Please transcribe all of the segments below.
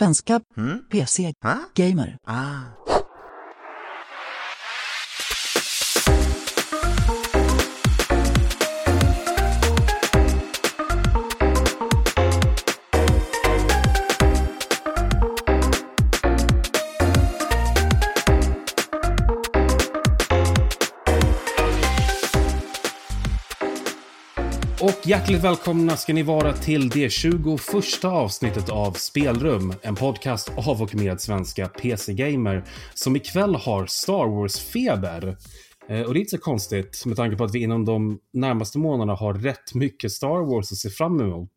Svenska. PC. Gamer. Och hjärtligt välkomna ska ni vara till det 21 avsnittet av Spelrum. En podcast av och med svenska PC-gamer som ikväll har Star Wars-feber. Eh, och det är inte så konstigt med tanke på att vi inom de närmaste månaderna har rätt mycket Star Wars att se fram emot.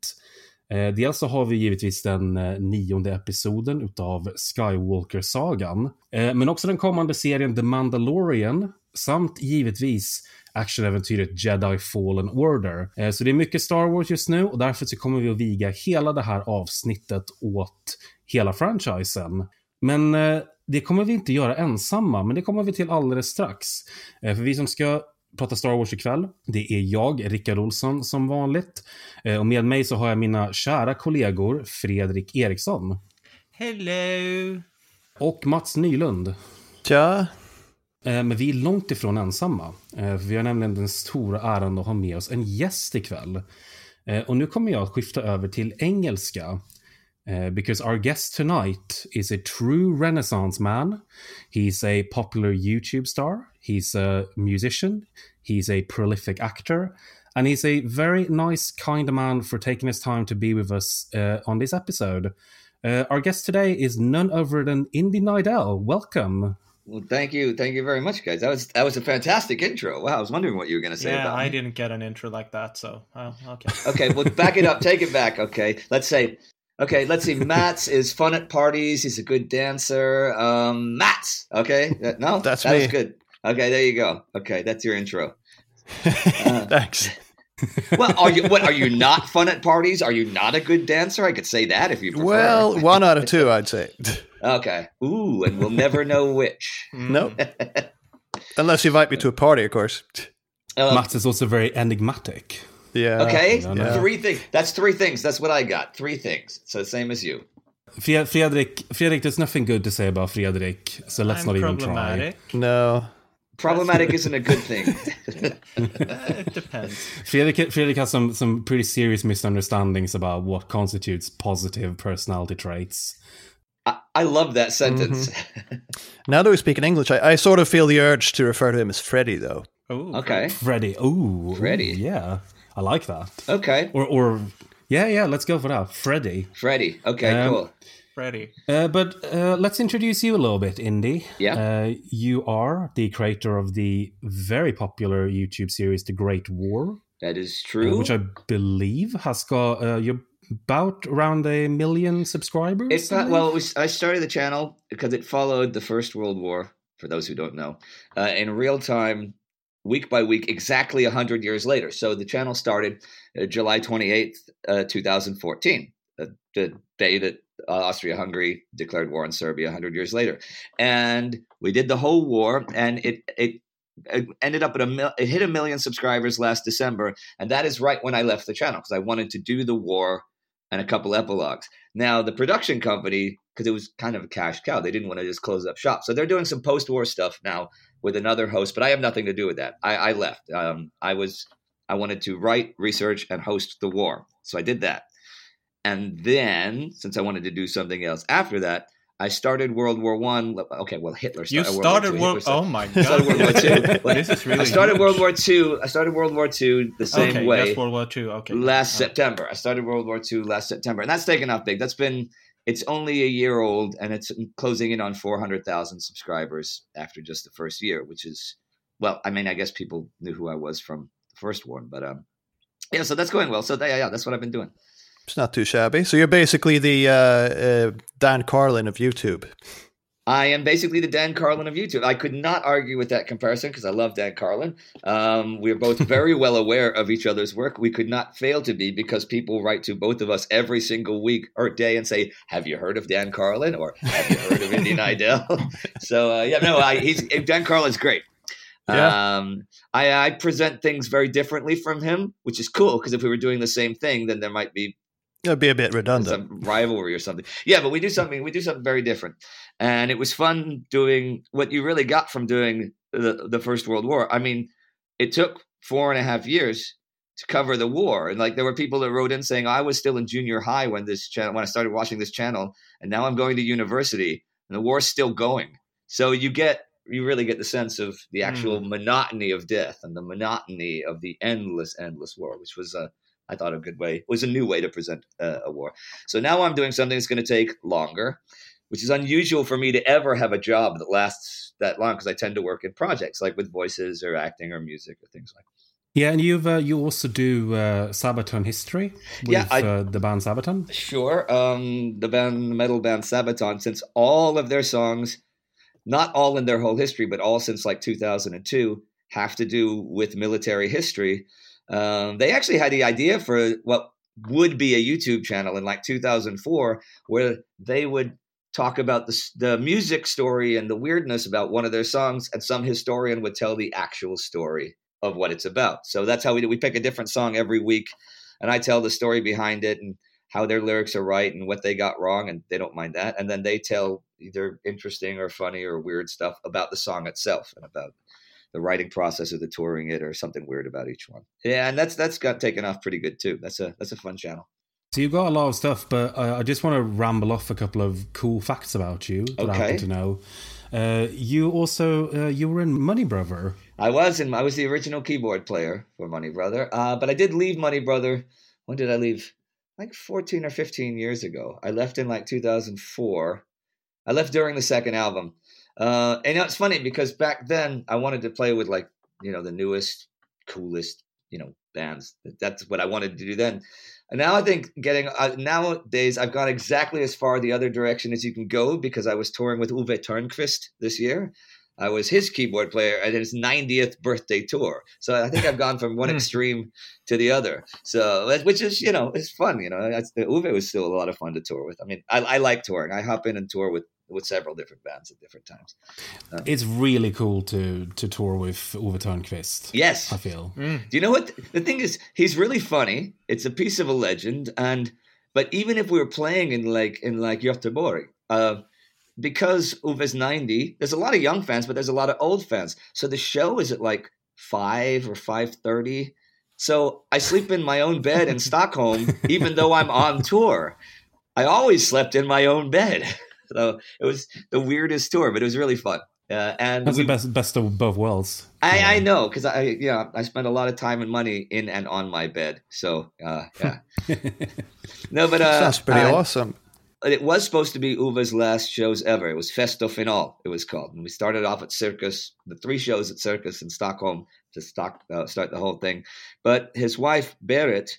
Eh, dels så har vi givetvis den eh, nionde episoden utav Skywalker-sagan. Men också den kommande serien The Mandalorian. Samt givetvis actionäventyret Jedi Fallen Order. Eh, Så det är mycket Star Wars just nu och därför så kommer vi att viga hela det här avsnittet åt hela franchisen. Men eh, det kommer vi inte göra ensamma, men det kommer vi till alldeles strax. Eh, För vi som ska prata Star Wars ikväll, det är jag, Rickard Olsson, som vanligt. Och med mig så har jag mina kära kollegor Fredrik Eriksson Hello! och Mats Nylund. Tja. Eh, men vi är långt ifrån ensamma. Eh, vi har nämligen den stora äran att ha med oss en gäst ikväll. Eh, och nu kommer jag att skifta över till engelska. Because our guest tonight is a true renaissance man. He's a popular YouTube star. He's a musician. He's a prolific actor. And he's a very nice, kind man for taking his time to be with us uh, on this episode. Uh, our guest today is none other than Indy Nidell. Welcome. Well, thank you, thank you very much, guys. That was that was a fantastic intro. Wow, I was wondering what you were going to say Yeah, about I me. didn't get an intro like that, so oh, okay. Okay, well, back it up, take it back. Okay, let's say, okay, let's see. Mats is fun at parties. He's a good dancer. Um, Mats. Okay, Uh, no, That's that was me. good. Okay, there you go. Okay, that's your intro. Uh, Thanks. well, are you? What are you not fun at parties? Are you not a good dancer? I could say that if you prefer. Well, one out of two, I'd say. Okay. Ooh, and we'll never know which. No. Unless you invite me to a party, of course. Um, Mats is also very enigmatic. Yeah. Okay, no, no. three things. That's three things. That's what I got. Three things. So same as you. Fre- Fredrik, Fredrik, there's nothing good to say about Fredrik, so let's I'm not even try. No. Problematic isn't a good thing. Uh, it depends. Fredrik, Fredrik has some, some pretty serious misunderstandings about what constitutes positive personality traits. I, I love that sentence. Now that we speak in English, I, I sort of feel the urge to refer to him as Freddy, though. Oh, Okay. Freddy, ooh, Freddy. ooh, yeah, I like that. Okay. Or, or, yeah, yeah, let's go for that, Freddy. Freddy. Okay, Um, cool. Freddy. Uh, but uh, let's introduce you a little bit, Indy. Yeah. Uh, you are the creator of the very popular YouTube series, The Great War. That is uh, true. which I believe has got uh, you're about around a million subscribers. It's not, well, it was, I started the channel because it followed the First World War, for those who don't know, uh, in real time, week by week, exactly 100 years later. So the channel started uh, July 28th, uh, 2014, uh, the day that uh, Austria Hungary declared war on Serbia 100 years later. And we did the whole war, and it, it, it ended up at a mil- it hit a million subscribers last December, and that is right when I left the channel because I wanted to do the war and a couple epilogues. Now the production company, because it was kind of a cash cow, they didn't want to just close up shop, so they're doing some post-war stuff now with another host. But I have nothing to do with that. I, I left. Um, I was I wanted to write, research, and host the war, so I did that. And then, since I wanted to do something else after that, I started World War One. Okay, well Hitler You started World. War. World. Started- Oh my started World War god! Two. this is really. I started huge. World War Two. I started World War Two the same okay, way Just World War Two. Okay. last Uh, September. I started World War Two last September, and that's taken off big. That's been it's only a year old, and it's closing in on four hundred thousand subscribers after just the first year, which is well. I mean, I guess people knew who I was from the first one, but um, yeah. So that's going well. So yeah, yeah, that's what I've been doing. It's not too shabby. So you're basically the uh, uh, Dan Carlin of YouTube. I am basically the Dan Carlin of YouTube. I could not argue with that comparison because I love Dan Carlin. Um, we're both very well aware of each other's work. We could not fail to be because people write to both of us every single week or day and say, "Have you heard of Dan Carlin?" or "Have you heard of Indy Neidell?" so uh, yeah, no, I, he's Dan Carlin's great. Yeah. Um, I, I present things very differently from him, which is cool because if we were doing the same thing, then there might be It'd be a bit redundant. some rivalry or something. Yeah, but we do something. We do something very different, and it was fun doing what you really got from doing the the First World War. I mean, it took four and a half years to cover the war, and like there were people that wrote in saying I was still in junior high when this channel when I started watching this channel, and now I'm going to university, and the war's still going. So you get you really get the sense of the actual hmm. monotony of death and the monotony of the endless, endless war, which was a I thought a good way was a new way to present uh, a war. So now I'm doing something that's going to take longer, which is unusual for me to ever have a job that lasts that long because I tend to work in projects like with voices or acting or music or things like. that. Yeah, and you've uh, you also do uh, Sabaton history with Yeah, I- uh, the band Sabaton. Sure, um, the band the metal band Sabaton, since all of their songs, not all in their whole history, but all since like 2002, have to do with military history. Um, they actually had the idea for what would be a YouTube channel in like 2004, where they would talk about the, the music story and the weirdness about one of their songs, and some historian would tell the actual story of what it's about. So that's how we do. We pick a different song every week, and I tell the story behind it and how their lyrics are right and what they got wrong, and they don't mind that. And then they tell either interesting or funny or weird stuff about the song itself and about the writing process or the touring it or something weird about each one. Yeah, and that's that's got taken off pretty good too. That's a that's a fun channel. So you've got a lot of stuff, but uh, I just want to ramble off a couple of cool facts about you that I Okay. happen to know. Uh, you also uh, you were in Money Brother. I was in I was the original keyboard player for Money Brother, uh, but I did leave Money Brother. When did I leave? Like fourteen or fifteen years ago. I left in like two thousand four. I left during the second album, uh, and it's funny because back then I wanted to play with like you know the newest, coolest you know bands. That's what I wanted to do then. And now I think getting uh, nowadays I've gone exactly as far the other direction as you can go because I was touring with Ove Törnqvist this year. I was his keyboard player at his 90th birthday tour. So I think I've gone from one extreme to the other. So, which is, you know, it's fun. You know, That's- Uwe was still a lot of fun to tour with. I mean, I, I like touring. I hop in and tour with, with several different bands at different times. It's really cool to to tour with Ove Törnqvist. Yes. I feel. Do you know what the thing is? He's really funny. It's a piece of a legend, and but even if we were playing in like in like Göteborg, uh, because Ove's ninety, there's a lot of young fans, but there's a lot of old fans. So the show is at like five or five thirty. So I sleep in my own bed in Stockholm, even though I'm on tour. I always slept in my own bed. So it was the weirdest tour, but it was really fun. Uh, and That's we- the best best of both worlds. I, I know because I yeah I spent a lot of time and money in and on my bed. So uh, yeah, no, but uh, Sounds pretty uh, awesome. It was supposed to be Ove's last shows ever. It was Festo Final. It was called, and we started off at Cirkus, the three shows at Cirkus in Stockholm to stock, uh, start the whole thing. But his wife Berit,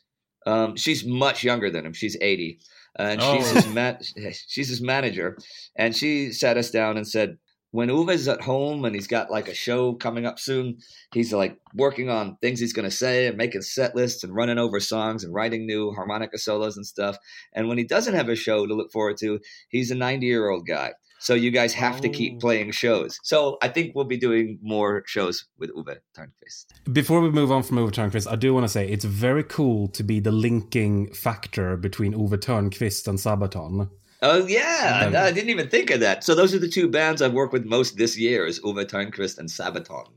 um, she's much younger than him. She's eighty, and oh. she's Oh. his ma- she's his manager, and she sat us down and said, when Ove's at home and he's got like a show coming up soon, he's like working on things he's going to say and making set lists and running over songs and writing new harmonica solos and stuff. And when he doesn't have a show to look forward to, he's a 90 year old guy. So you guys have to Oh. keep playing shows. So I think we'll be doing more shows with Ove Törnqvist. Before we move on from Ove Törnqvist, I do want to say it's very cool to be the linking factor between Ove Törnqvist and Sabaton. Oh yeah, Um, I didn't even think of that. So those are the two bands I've worked with most this year: is Ove Törnqvist and Sabaton.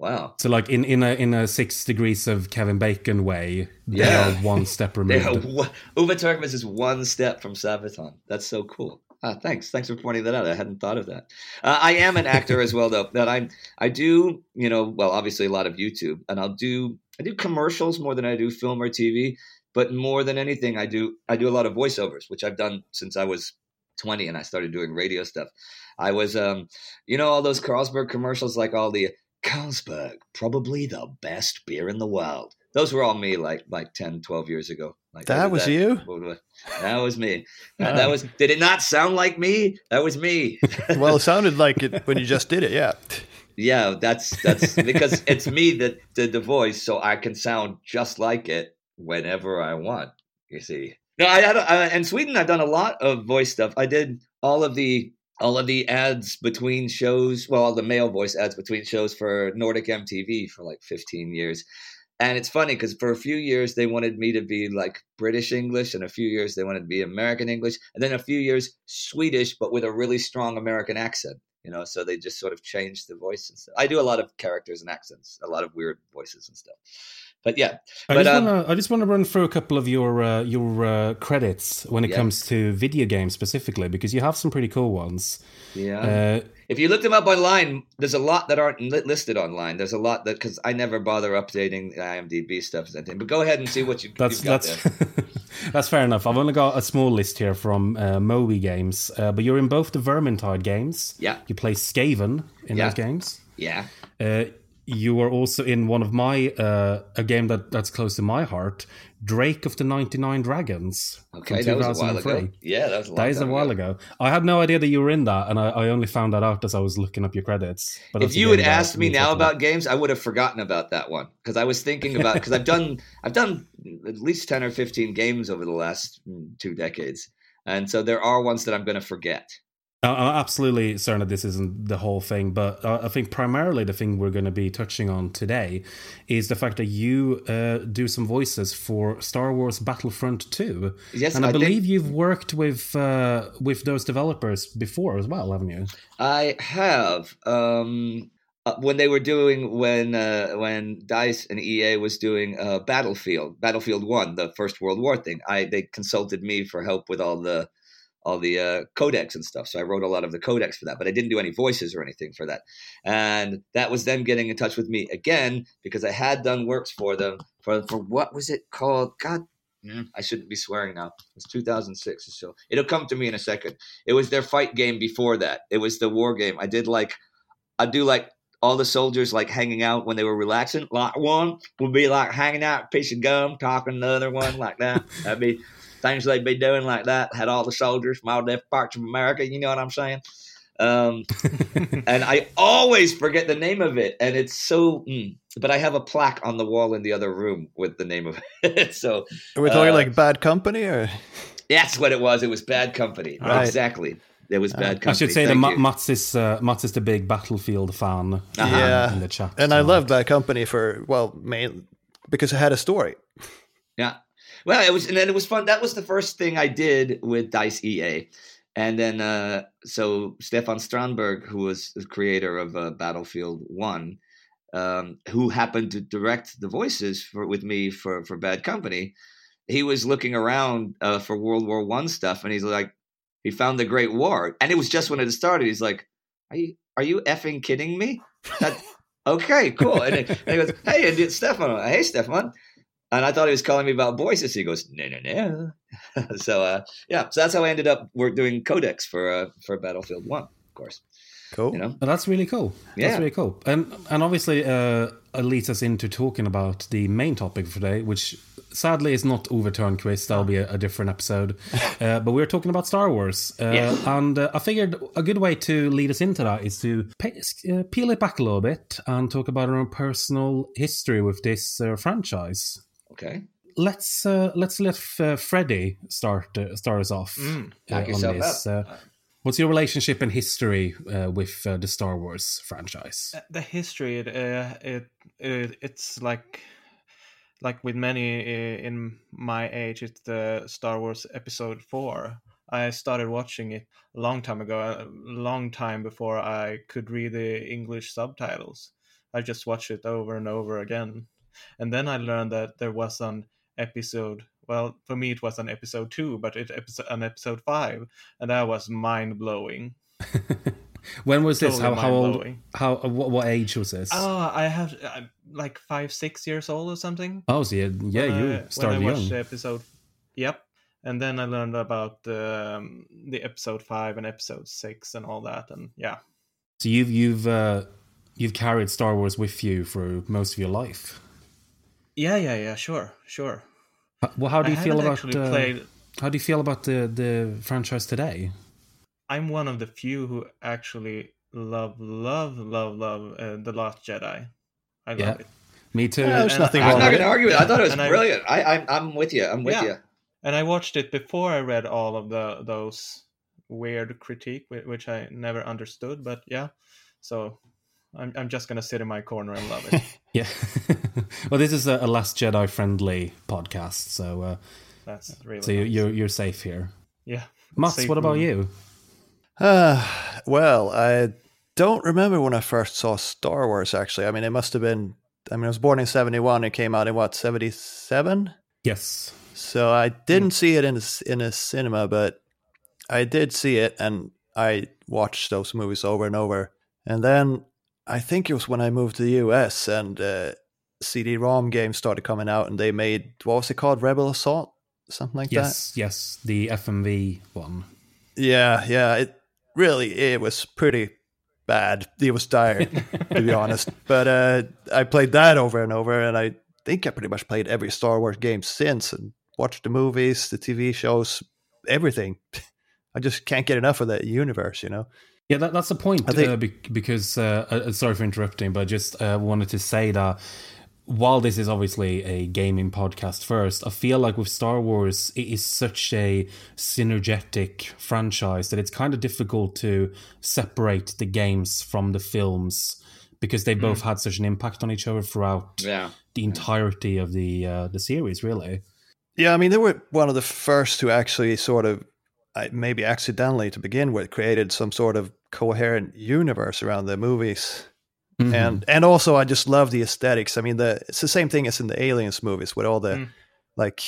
Wow. So, like in in a in a six degrees of Kevin Bacon way, they Yeah. are one step They removed. are, Ove Törnqvist is one step from Sabaton. That's so cool. Ah, thanks. Thanks for pointing that out. I hadn't thought of that. Uh, I am an actor as well, though. That I I do, you know, well, obviously a lot of YouTube, and I'll do I do commercials more than I do film or TV. But more than anything, I do I do a lot of voiceovers, which I've done since I was 20 and I started doing radio stuff. I was, um, you know, all those Carlsberg commercials, like all the Carlsberg, probably the best beer in the world. Those were all me, like like 10, 12 years ago. Like That was you? That was me. That, that uh. was. Did it not sound like me? That was me. well, it sounded like it when you just did it. Yeah. Yeah, that's that's because it's me that did the voice, so I can sound just like it whenever I want. You see. No, I, I, don't- I in Sweden I've done a lot of voice stuff. I did all of the all of the ads between shows. Well, all the male voice ads between shows for Nordic MTV for like 15 years. And it's funny because for a few years they wanted me to be like British English, and a few years they wanted to be American English, and then a few years Swedish, but with a really strong American accent. You know, so they just sort of changed the voice and stuff. I do a lot of characters and accents, a lot of weird voices and stuff. But yeah, I but just um, wanna I just want to run through a couple of your uh, your uh, credits when it Yeah. comes to video games specifically because you have some pretty cool ones. yeah. Uh, If you look them up online, there's a lot that aren't listed online. There's a lot that because I never bother updating the IMDb stuff and anything. But go ahead and see what you, that's you've got that's there. that's fair enough. I've only got a small list here from uh, Moby Games, uh, but you're in both the Vermintide games. Yeah. You play Skaven in Yeah. those games. Yeah, Uh, you are also in one of my uh, a game that that's close to my heart, Drake of the Ninety Nine Dragons. okay, that was a while ago. Yeah, that was a That is a while ago. I had no idea that you were in that, and I, I only found that out as I was looking up your credits. But If you had asked me now about games, I would have forgotten about that one because I was thinking about because I've done I've done at least ten or fifteen games over the last mm, two decades, and so there are ones that I'm going to forget. I'm absolutely certain that this isn't the whole thing, but uh, I think primarily the thing we're going to be touching on today is the fact that you uh, do some voices for Star Wars Battlefront 2. Yes, and I, I believe you've worked with uh, with those developers before as well, haven't you? I have. Um, uh, when they were doing when uh, when Dice and EA was doing uh, Battlefield, Battlefield One, the First World War thing, I they consulted me for help with all the all the uh, codex and stuff. So I wrote a lot of the codecs for that, but I didn't do any voices or anything for that. And that was them getting in touch with me again because I had done works for them for for what was it called? God. I shouldn't be swearing now. It's 2006 or so. It'll come to me in a second. It was their fight game before that. It was the war game. I did like, I do like all the soldiers like hanging out when they were relaxing. Like one would be like hanging out, piece of gum, talking to the other one like that. That'd be things they'd be doing like that. Had all the soldiers from all different parts of America. You know what I'm saying? Um, and I always forget the name of it, and it's so. Mm, but I have a plaque on the wall in the other room with the name of it. so Are we talking Uh, like Bad Company or? that's what it was. It was Bad Company. Right. Exactly. It was Bad Company. I should say that Thank Ma- you. Mats is uh, Mats is the big Battlefield fan uh, Yeah. in the chat. And I tonight. love Bad Company for well, main because it had a story. Yeah. Well, it was, and then it was fun. That was the first thing I did with Dice EA, and then uh, so Stefan Strandberg, who was the creator of uh, Battlefield One, um, who happened to direct the voices for with me for for Bad Company, he was looking around uh, for World War One stuff, and he's like, he found the Great War, and it was just when it started. He's like, "Are you are you effing kidding me?" That, okay, cool. And, and he goes, "Hey, Stefan. Hey, Stefan." And I thought he was calling me about voices. He goes, no, no, no. so uh, yeah, so that's how I ended up we're doing codex for uh, for Battlefield One, of course. Cool. You know, Oh, that's really cool. Yeah. That's really cool. And and obviously uh, it leads us into talking about the main topic for today, which sadly is not Ove Törnqvist. That'll be a, a different episode. uh, but we're talking about Star Wars. Uh, Yeah. And uh, I figured a good way to lead us into that is to pe- uh, peel it back a little bit and talk about our own personal history with this uh, franchise. Okay. Let's uh, let's let uh, Freddie start uh, start us off Mm, uh, on this. out. Uh, what's your relationship and history uh, with uh, the Star Wars franchise? Uh, the history it, uh, it, it it's like like with many uh, in my age it's the star wars episode 4 i started watching it a long time ago a long time before i could read the english subtitles i just watched it over and over again and then i learned that there was an episode well for me it was an episode 2 but it episode an episode 5 and that was mind-blowing When was this? How how old? How what, what age was this? Oh, I have uh, like five, six years old or something. oh, so yeah, yeah, when you I- started when I watched young. the episode. Yep, and then I learned about um, the episode five and episode six and all that, and yeah, So you've you've uh, you've carried Star Wars with you for most of your life. Yeah, yeah, yeah. Sure, sure. H- Well, how do I you feel about uh, played. how do you feel about the the franchise today? I'm one of the few who actually love, love, love, love uh, the Last Jedi. I love Yeah. it, Me too. Yeah, there's nothing I- I'm not going to argue with it. I thought it was And brilliant. I, I'm I'm with you. I'm with Yeah. you. and I watched it before I read all of the those weird critique, which I never understood. But yeah, so I'm I'm just gonna sit in my corner and love it. Yeah. well, this is a, a Last Jedi friendly podcast, so uh, That's really so you- nice. you're you're safe here. yeah. Mats, Safe what about room. you? Uh, well, I don't remember when I first saw Star Wars, actually. I mean, it must have been, I mean, I was born in 71. It came out in what, 77? Yes. So I didn't see it in a, s- in a cinema, but I did see it and I watched those movies over and over. And then I think it was when I moved to the US and uh, CD-ROM games started coming out and they made, what was it called? Rebel Assault? Something like that? Yes, yes, the FMV one. Yeah, yeah. It really it was pretty bad. It was dire, to be honest. But uh, I played that over and over, and I think I pretty much played every Star Wars game since, and watched the movies, the TV shows, everything. I just can't get enough of that universe, you know. Yeah, that, that's the point. I think- uh, because uh, uh, sorry for interrupting, but I just uh, wanted to say that while this is obviously a gaming podcast first, I feel like with Star Wars, it is such a synergetic franchise that it's kind of difficult to separate the games from the films because they both had such an impact on each other throughout Yeah. the entirety of the uh, the series. Really, Yeah, I mean, they were one of the first to actually sort of, maybe accidentally to begin with, created some sort of coherent universe around the movies. Mm-hmm. and and also I just love the aesthetics. I mean, the it's the same thing as in the Aliens movies with all the Mm. like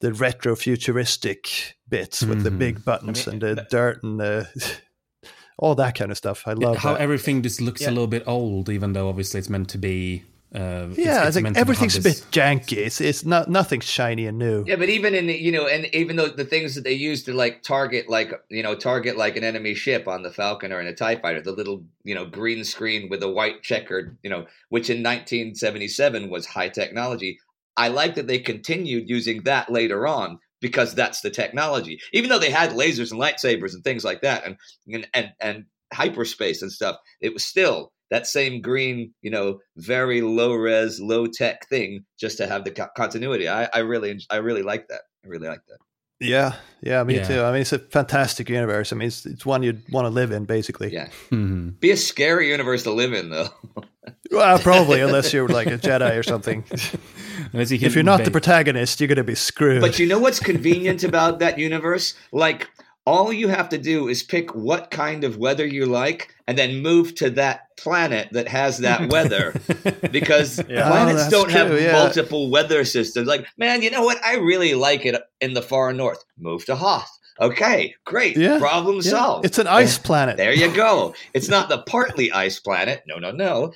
the retro futuristic bits with the Mhm. big buttons I mean, and the that- dirt and the all that kind of stuff. I love how that. everything just looks Yeah. a little bit old, even though obviously it's meant to be. Uh, yeah, it's it's like meant everything's a bit janky. It's it's not nothing shiny and new. Yeah, but even in the, you know, and even though the things that they use to like target, like you know, target like an enemy ship on the Falcon or in a Tie Fighter, the little you know green screen with a white checkered, you know, which in 1977 was high technology. I like that they continued using that later on because that's the technology. Even though they had lasers and lightsabers and things like that, and and and, and hyperspace and stuff, it was still that same green, you know, very low res, low tech thing, just to have the co- continuity. I, I really, I really like that. I really like that. Yeah, yeah, me Yeah. too. I mean, it's a fantastic universe. I mean, it's it's one you'd want to live in, basically. Yeah, Mhm. be a scary universe to live in, though. Well, probably unless you're like a Jedi or something. If you're not the protagonist, you're gonna be screwed. But you know what's convenient about that universe? Like, all you have to do is pick what kind of weather you like, and then move to that planet that has that weather. Because Yeah. Oh, planets that's don't have yeah. multiple weather systems. Like, man, you know what? I really like it in the far north. Move to Hoth. Okay, great. Yeah, Problem Yeah, solved. It's an ice planet. There you go. It's not the partly ice planet. No, no, no.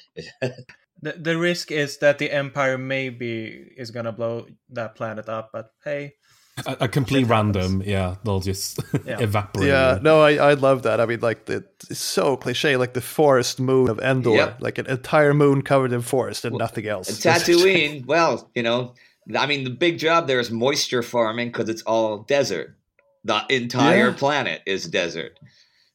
The, the risk is that the Empire maybe is gonna blow that planet up, but hey, a, a complete random, yeah, they'll just Yeah. evaporate. Yeah, no, I, I love that. I mean, like the it's so cliche, like the forest moon of Endor, Yep. like an entire moon covered in forest and nothing else. And Tatooine, well, you know, I mean, the big job there is moisture farming because it's all desert. The entire Yeah. planet is desert,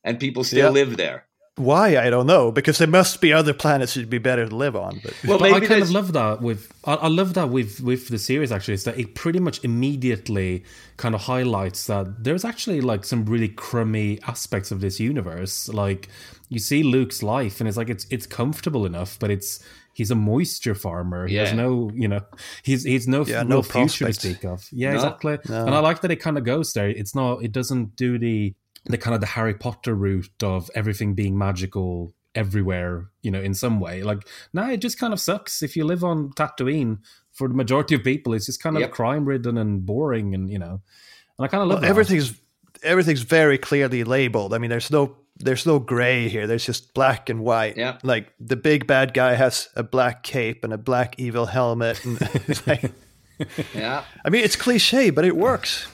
and people still Yeah. live there. Why I don't know, because there must be other planets that'd be better to live on. But Well, but I maybe kind of love that with I, I love that with with the series actually is that it pretty much immediately kind of highlights that there's actually like some really crummy aspects of this universe. Like you see Luke's life and it's like it's it's comfortable enough, but it's he's a moisture farmer. He has no you know he's he's no Yeah, real no future to speak of. Yeah, No. exactly. No. And I like that it kind of goes there. It's not it doesn't do the the kind of the Harry Potter route of everything being magical everywhere, you know, in some way. Like, nah, it just kind of sucks. If you live on Tatooine, for the majority of people, it's just kind of Yep. crime ridden and boring, and you know, and I kind of love well, that. everything's everything's very clearly labeled. I mean, there's no there's no gray here. There's just black and white. Yeah. Like the big bad guy has a black cape and a black evil helmet. And it's like, Yeah. I mean, it's cliche, but it works.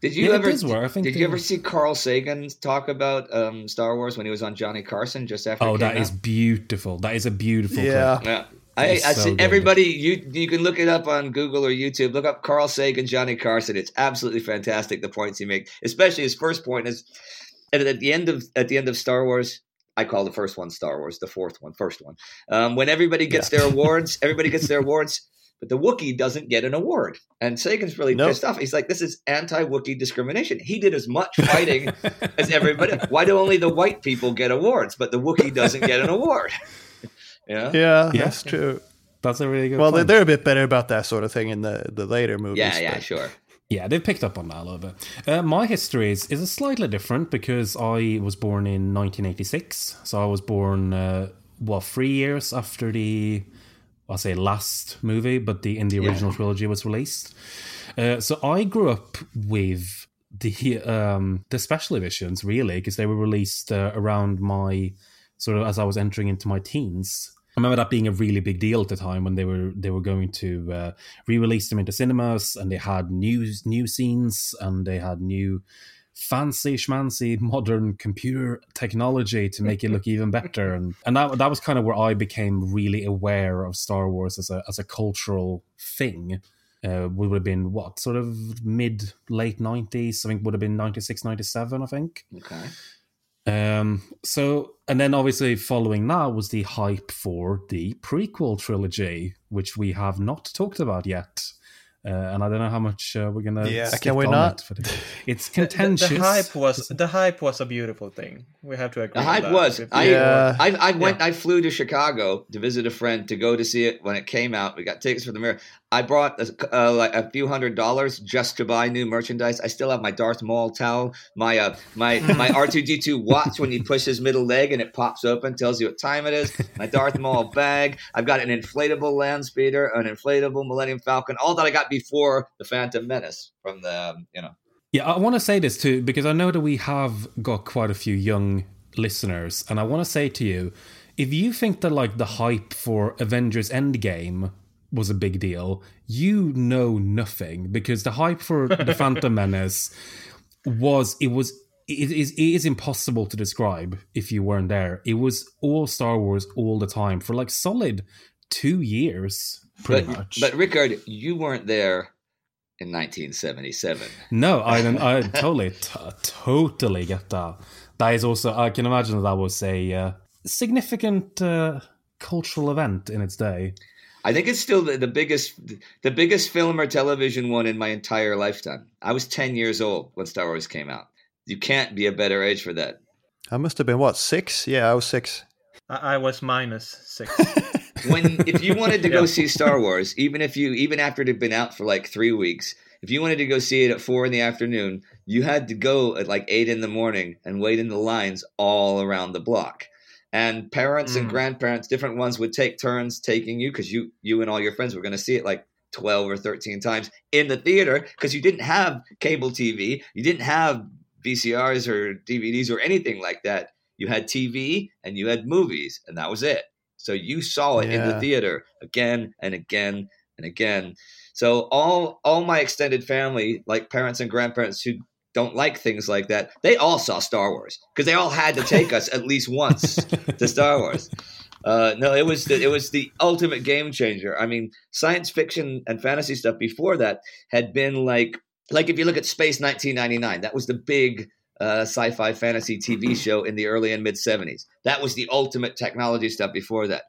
Did you Yeah, ever? does work. I think did they- you ever see Carl Sagan talk about um, Star Wars when he was on Johnny Carson just after? Oh, it that came is out? beautiful. That is a beautiful. Yeah. clip. Yeah. I, I so see good. everybody. You you can look it up on Google or YouTube. Look up Carl Sagan, Johnny Carson. It's absolutely fantastic. The points he makes, especially his first point is at, at the end of at the end of Star Wars. I call the first one Star Wars, the fourth one, first one. Um, when everybody gets Yeah. their awards, everybody gets their awards. But the Wookiee doesn't get an award. And Sagan's really Nope. pissed off. He's like, this is anti Wookiee discrimination. He did as much fighting as everybody. Why do only the white people get awards, but the Wookiee doesn't get an award? yeah. Yeah, Yeah. that's true. That's a really good Well, they're, point. they're a bit better about that sort of thing in the, the later movies. Yeah, yeah, but- sure. Yeah, they've picked up on that a little bit. Uh, my history is, is slightly different because I was born in 1986. So I was born, uh, well, three years after the, I'll say last movie, but the in the original trilogy was released. Uh, so I grew up with the um, the special editions really because they were released uh, around my sort of as I was entering into my teens. I remember that being a really big deal at the time when they were they were going to uh, re-release them into cinemas and they had new new scenes and they had new fancy schmancy modern computer technology to make it look even better. And and that that was kind of where I became really aware of Star Wars as a as a cultural thing. Uh, would have been what sort of mid late 90s i think would have been 96 97 i think. Okay. um so and then obviously following that was the hype for the prequel trilogy which we have not talked about yet uh, and I don't know how much uh, we're gonna. Yeah, can we not? it for the- it's The, the- contentious. the hype was the hype was a beautiful thing. We have to agree. The hype that. was. I, Yeah. I I went. I flew to Chicago to visit a friend to go to see it when it came out. We got tickets for the mirror. I brought a, uh, like a few hundred dollars just to buy new merchandise. I still have my Darth Maul towel, my uh, my my R two D two watch. When you push his middle leg and it pops open, tells you what time it is. My Darth Maul bag. I've got an inflatable land speeder, an inflatable Millennium Falcon. All that I got before the Phantom Menace from the um, you know. Yeah, I want to say this too because I know that we have got quite a few young listeners, and I want to say to you, if you think that like the hype for Avengers Endgame was a big deal, you know nothing because the hype for the Phantom Menace was it was it is it is impossible to describe if you weren't there. It was all Star Wars all the time for like solid two years, pretty But much. but Rickard, you weren't there in 1977. No, I don't. I totally, t- totally get that. That is also. I can imagine that, that was a uh, significant uh, cultural event in its day. I think it's still the, the biggest the biggest film or television one in my entire lifetime. I was 10 years old when Star Wars came out. You can't be a better age for that. I must have been, what, six? Yeah, I was six. I, I was minus six. When if you wanted to go see Star Wars, even if you even after it had been out for like 3 weeks, if you wanted to go see it at 4 in the afternoon, you had to go at like 8 in the morning and wait in the lines all around the block. And parents and Mm. grandparents, different ones would take turns taking you because you you and all your friends were going to see it like 12 or 13 times in the theater because you didn't have cable TV, you didn't have VCRs or DVDs or anything like that. You had TV and you had movies, and that was it. So you saw it in the theater again and again and again. So all all my extended family, like parents and grandparents who don't like things like that, they all saw Star Wars because they all had to take us at least once to Star Wars. Uh, no, it was the, it was the ultimate game changer. I mean, science fiction and fantasy stuff before that had been like like if you look at Space 1999, that was the big uh, sci-fi fantasy TV show in the early and mid 70s. That was the ultimate technology stuff before that.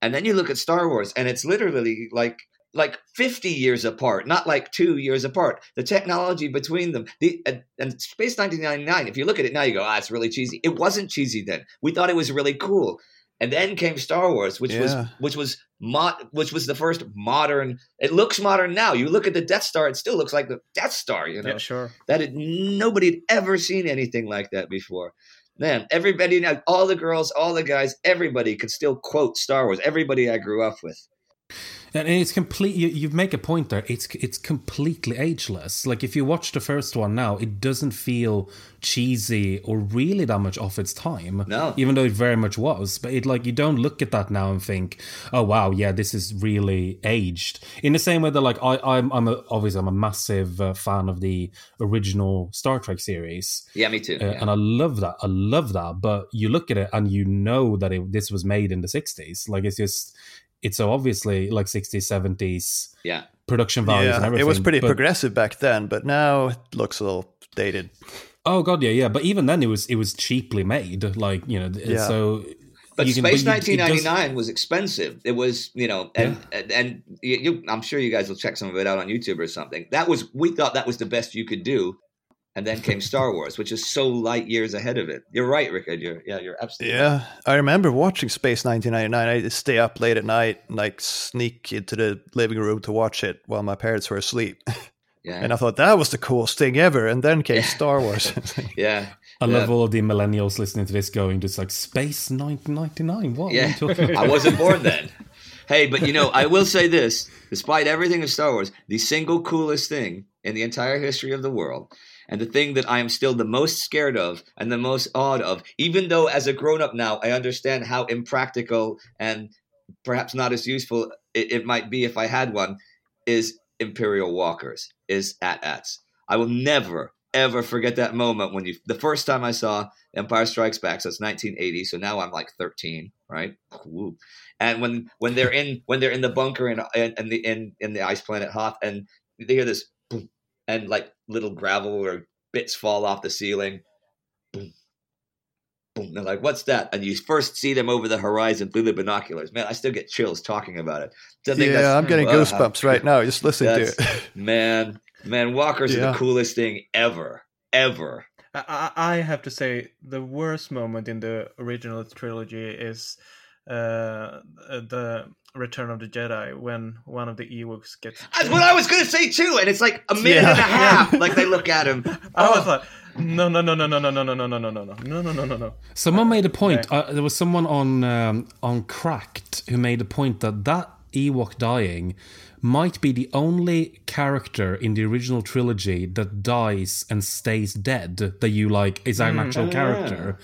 And then you look at Star Wars, and it's literally like like 50 years apart, not like two years apart. The technology between them, the and, and Space 1999. If you look at it now, you go, ah, it's really cheesy. It wasn't cheesy then. We thought it was really cool. And then came Star Wars, which was which was mod, which was the first modern. It looks modern now. You look at the Death Star; it still looks like the Death Star. You know yeah, sure. that had, nobody had ever seen anything like that before. Man, everybody, now, all the girls, all the guys, everybody could still quote Star Wars. Everybody I grew up with. And it's complete. You, you make a point there. It's it's completely ageless. Like if you watch the first one now, it doesn't feel cheesy or really that much off its time. No. even though it very much was. But it like you don't look at that now and think, oh wow, yeah, this is really aged. In the same way that like I I'm I'm a, obviously I'm a massive uh, fan of the original Star Trek series. Yeah, me too. Uh, yeah. and I love that. I love that. But you look at it and you know that it, this was made in the 60s. Like it's just, it's so obviously like 60s, 70s yeah. production values and Yeah, everything. it was pretty but, progressive back then, but now it looks a little dated. Oh god, yeah, yeah. But even then, it was it was cheaply made. Like you know, Yeah. so. But But you can- Space but you- it does- 1999 was expensive. It was, you know, and and, and you, you, I'm sure you guys will check some of it out on YouTube or something. That was we thought that was the best you could do, and then came Star Wars, which is so light years ahead of it. You're right, Rickard. You're yeah, you're absolutely right. Yeah, I remember watching Space 1999. I would stay up late at night and like sneak into the living room to watch it while my parents were asleep. yeah, And I thought that was the coolest thing ever. And then came Yeah. Star Wars. yeah. I Yeah. love all of the millennials listening to this going just like Space 1999. What? Yeah, are you talking about? I wasn't born then. Hey, but you know, I will say this: despite everything of Star Wars, the single coolest thing in the entire history of the world, and the thing that I am still the most scared of and the most awed of, even though as a grown-up now I understand how impractical and perhaps not as useful it, it might be if I had one, is Imperial Walkers, is AT-ATs. I will never ever forget that moment when you the first time I saw Empire Strikes Back. So it's 1980. So now I'm like 13, right? Woo. And when when they're in when they're in the bunker in in, in the in in the ice planet Hoth, and they hear this and like little gravel or bits fall off the ceiling. Boom. Boom. They're like, what's that? And you first see them over the horizon through the binoculars. Man, I still get chills talking about it. So I think yeah, I'm getting wow. goosebumps right now just listening to it. Man, man, walkers are the coolest thing ever, ever. I, I I have to say the worst moment in the original trilogy is uh, the Return of the Jedi when one of the Ewoks gets. That's what I was gonna say too, and it's like a minute Yeah. and a half. Like they look at him. I Oh. was like, no, no, no, no, no, no, no, no, no, no, no, no, no, no, no, no, no, no. Someone made a point. Uh, there was someone on um, on Cracked who made a point that that Ewok dying might be the only character in the original trilogy that dies and stays dead that you like is an actual Oh, character.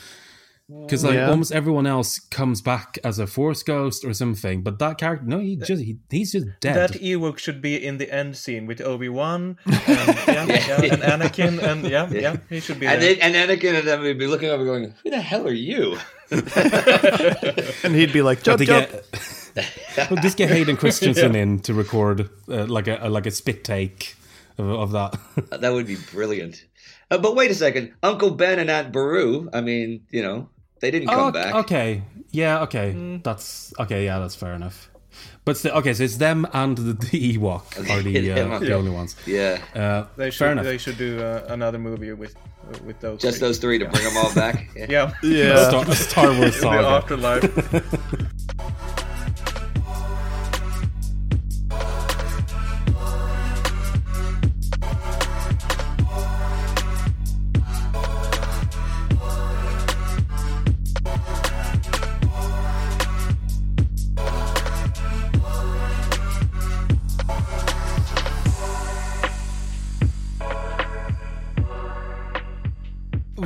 Because like Yeah. almost everyone else comes back as a Force ghost or something, but that character, no, he just he, he's just dead. That Ewok should be in the end scene with Obi Wan and, yeah, yeah, and Anakin, and yeah, yeah, he should be And, there. they, and Anakin and them would be looking over, going, "Who the hell are you?" and he'd be like, But jump, jump. get, well, just get Hayden Christensen in to record uh, like a, like a spit take of, of that. that would be brilliant. Uh, but wait a second, Uncle Ben and Aunt Beru. I mean, you know, they didn't come Oh, back. Okay, yeah, okay, that's okay. Yeah, that's fair enough. But still, okay, so it's them and the, the Ewok are the uh, and- the only ones. Yeah, Uh, They fair should enough. they should do uh, another movie with with those. just three. those three to bring them all back. Yeah. Yeah, Yeah. Star, Star Wars the saga. afterlife.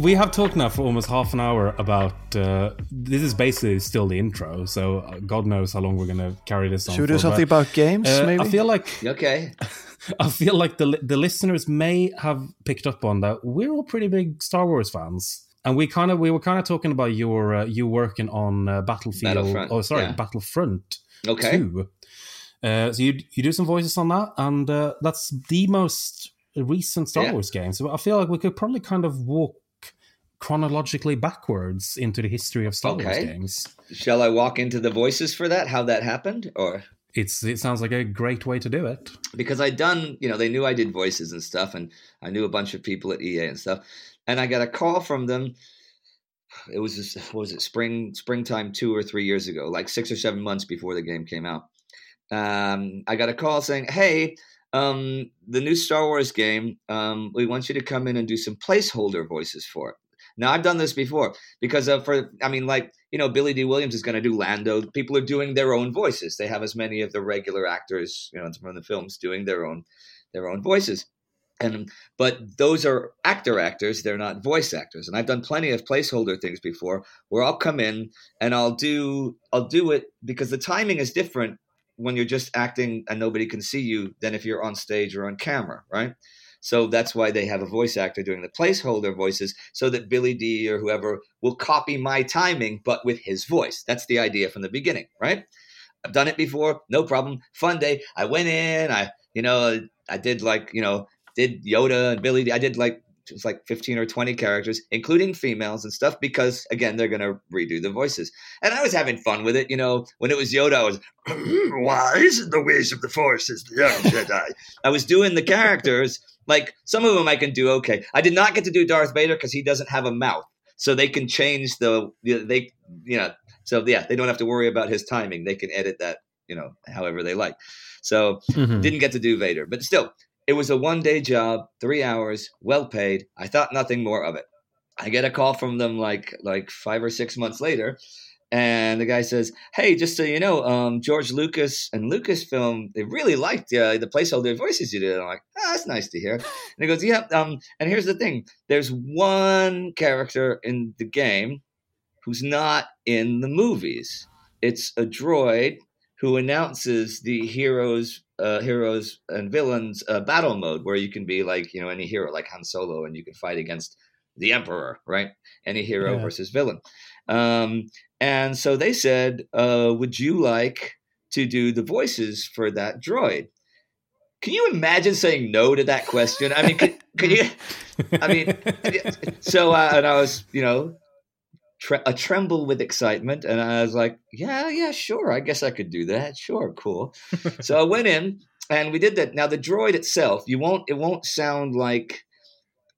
We have talked now for almost half an hour about. Uh, this is basically still the intro, so uh, God knows how long we're going to carry this on. Should we do for, something but, about games, uh, maybe? I feel like Okay. I feel like the the listeners may have picked up on that. We're all pretty big Star Wars fans, and we kind of we were kind of talking about your uh, you working on uh, Battlefield. Battlefront, oh, sorry, yeah. Battlefront Okay. Two. Uh, so you you do some voices on that, and uh, that's the most recent Star Yeah. Wars game. So I feel like we could probably kind of walk chronologically backwards into the history of Star Wars games. Shall I walk into the voices for that? How that happened, or It's it sounds like a great way to do it. because I'd done, you know, they knew I did voices and stuff, and I knew a bunch of people at EA and stuff, and I got a call from them. It was just, what was it spring springtime two or three years ago, like six or seven months before the game came out. Um, I got a call saying, "Hey, um, the new Star Wars game, um, we want you to come in and do some placeholder voices for it." Now I've done this before because uh, for I mean, like you know, Billy Dee Williams is going to do Lando. People are doing their own voices. They have as many of the regular actors, you know, from the films doing their own their own voices. And but those are actor actors; they're not voice actors. And I've done plenty of placeholder things before, where I'll come in and I'll do I'll do it because the timing is different when you're just acting and nobody can see you than if you're on stage or on camera, right? So that's why they have a voice actor doing the placeholder voices so that Billy Dee or whoever will copy my timing, but with his voice. That's the idea from the beginning, right? I've done it before, no problem. Fun day. I went in, I, you know, I did like, you know, did Yoda and Billy Dee. I did like it's like 15 or 20 characters, including females and stuff, because again, they're going to redo the voices. And I was having fun with it. You know, when it was Yoda, I was, wise in the ways of the Force is the young Jedi. I was doing the characters. Like some of them I can do okay. I did not get to do Darth Vader because he doesn't have a mouth. So they can change the, they, you know, so yeah, they don't have to worry about his timing. They can edit that, you know, however they like. So Mhm. didn't get to do Vader, but still, it was a one day job, three hours, well paid. I thought nothing more of it. I get a call from them like like five or six months later, and the guy says, "Hey, just so you know, um, George Lucas and Lucasfilm they really liked uh, the placeholder voices you did." I'm like, "Ah, that's nice to hear." And he goes, "Yeah, um, and here's the thing: there's one character in the game who's not in the movies. It's a droid who announces the heroes, uh, heroes and villains uh, battle mode, where you can be like you know any hero like Han Solo, and you can fight against the Emperor, right? Any hero Yeah. versus villain. Um, and so they said, uh, "Would you like to do the voices for that droid?" Can you imagine saying no to that question? I mean, can, can you? I mean, so uh, and I was, you know, tre- a tremble with excitement, and I was like, "Yeah, yeah, sure. I guess I could do that. Sure, cool." so I went in and we did that. Now the droid itself, you won't, it won't sound like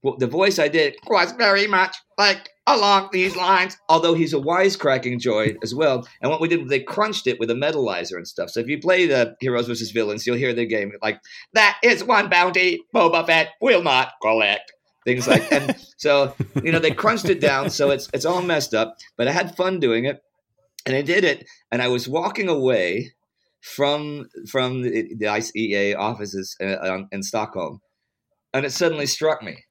well, the voice I did was very much like along these lines. Although he's a wisecracking droid as well. And what we did, they crunched it with a metalizer and stuff. So if you play the Heroes versus Villains, you'll hear the game like that is one bounty Boba Fett will not collect. Things like and so you know they crunched it down so it's it's all messed up. But I had fun doing it, and I did it. And I was walking away from from the, the ICEA offices uh, um, in Stockholm, and it suddenly struck me.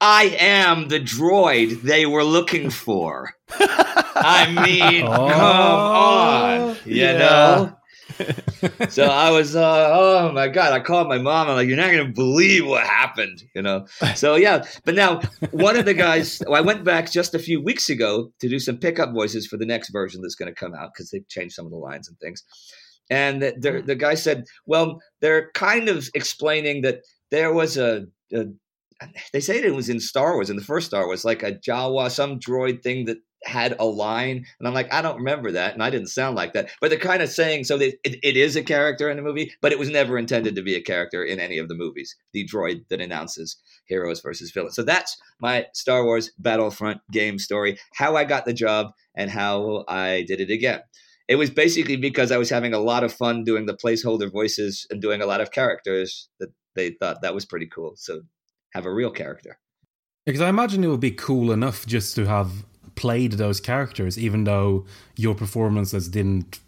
I am the droid they were looking for. I mean, Oh, come on, you yeah. know. so I was, uh, oh my god! I called my mom. I'm like, you're not gonna believe what happened, you know. So yeah, but now one of the guys, I went back just a few weeks ago to do some pickup voices for the next version that's going to come out because they've changed some of the lines and things. And the, the, the guy said, well, they're kind of explaining that there was a, a they say it was in Star Wars, in the first Star Wars, like a Jawa, some droid thing that had a line. And I'm like, I don't remember that. And I didn't sound like that. But they're kind of saying, so it, it is a character in the movie, but it was never intended to be a character in any of the movies. The droid that announces heroes versus villains. So that's my Star Wars Battlefront game story, how I got the job and how I did it again. It was basically because I was having a lot of fun doing the placeholder voices and doing a lot of characters that they thought that was pretty cool. So have a real character. Because I imagine it would be cool enough just to have played those characters, even though your performances didn't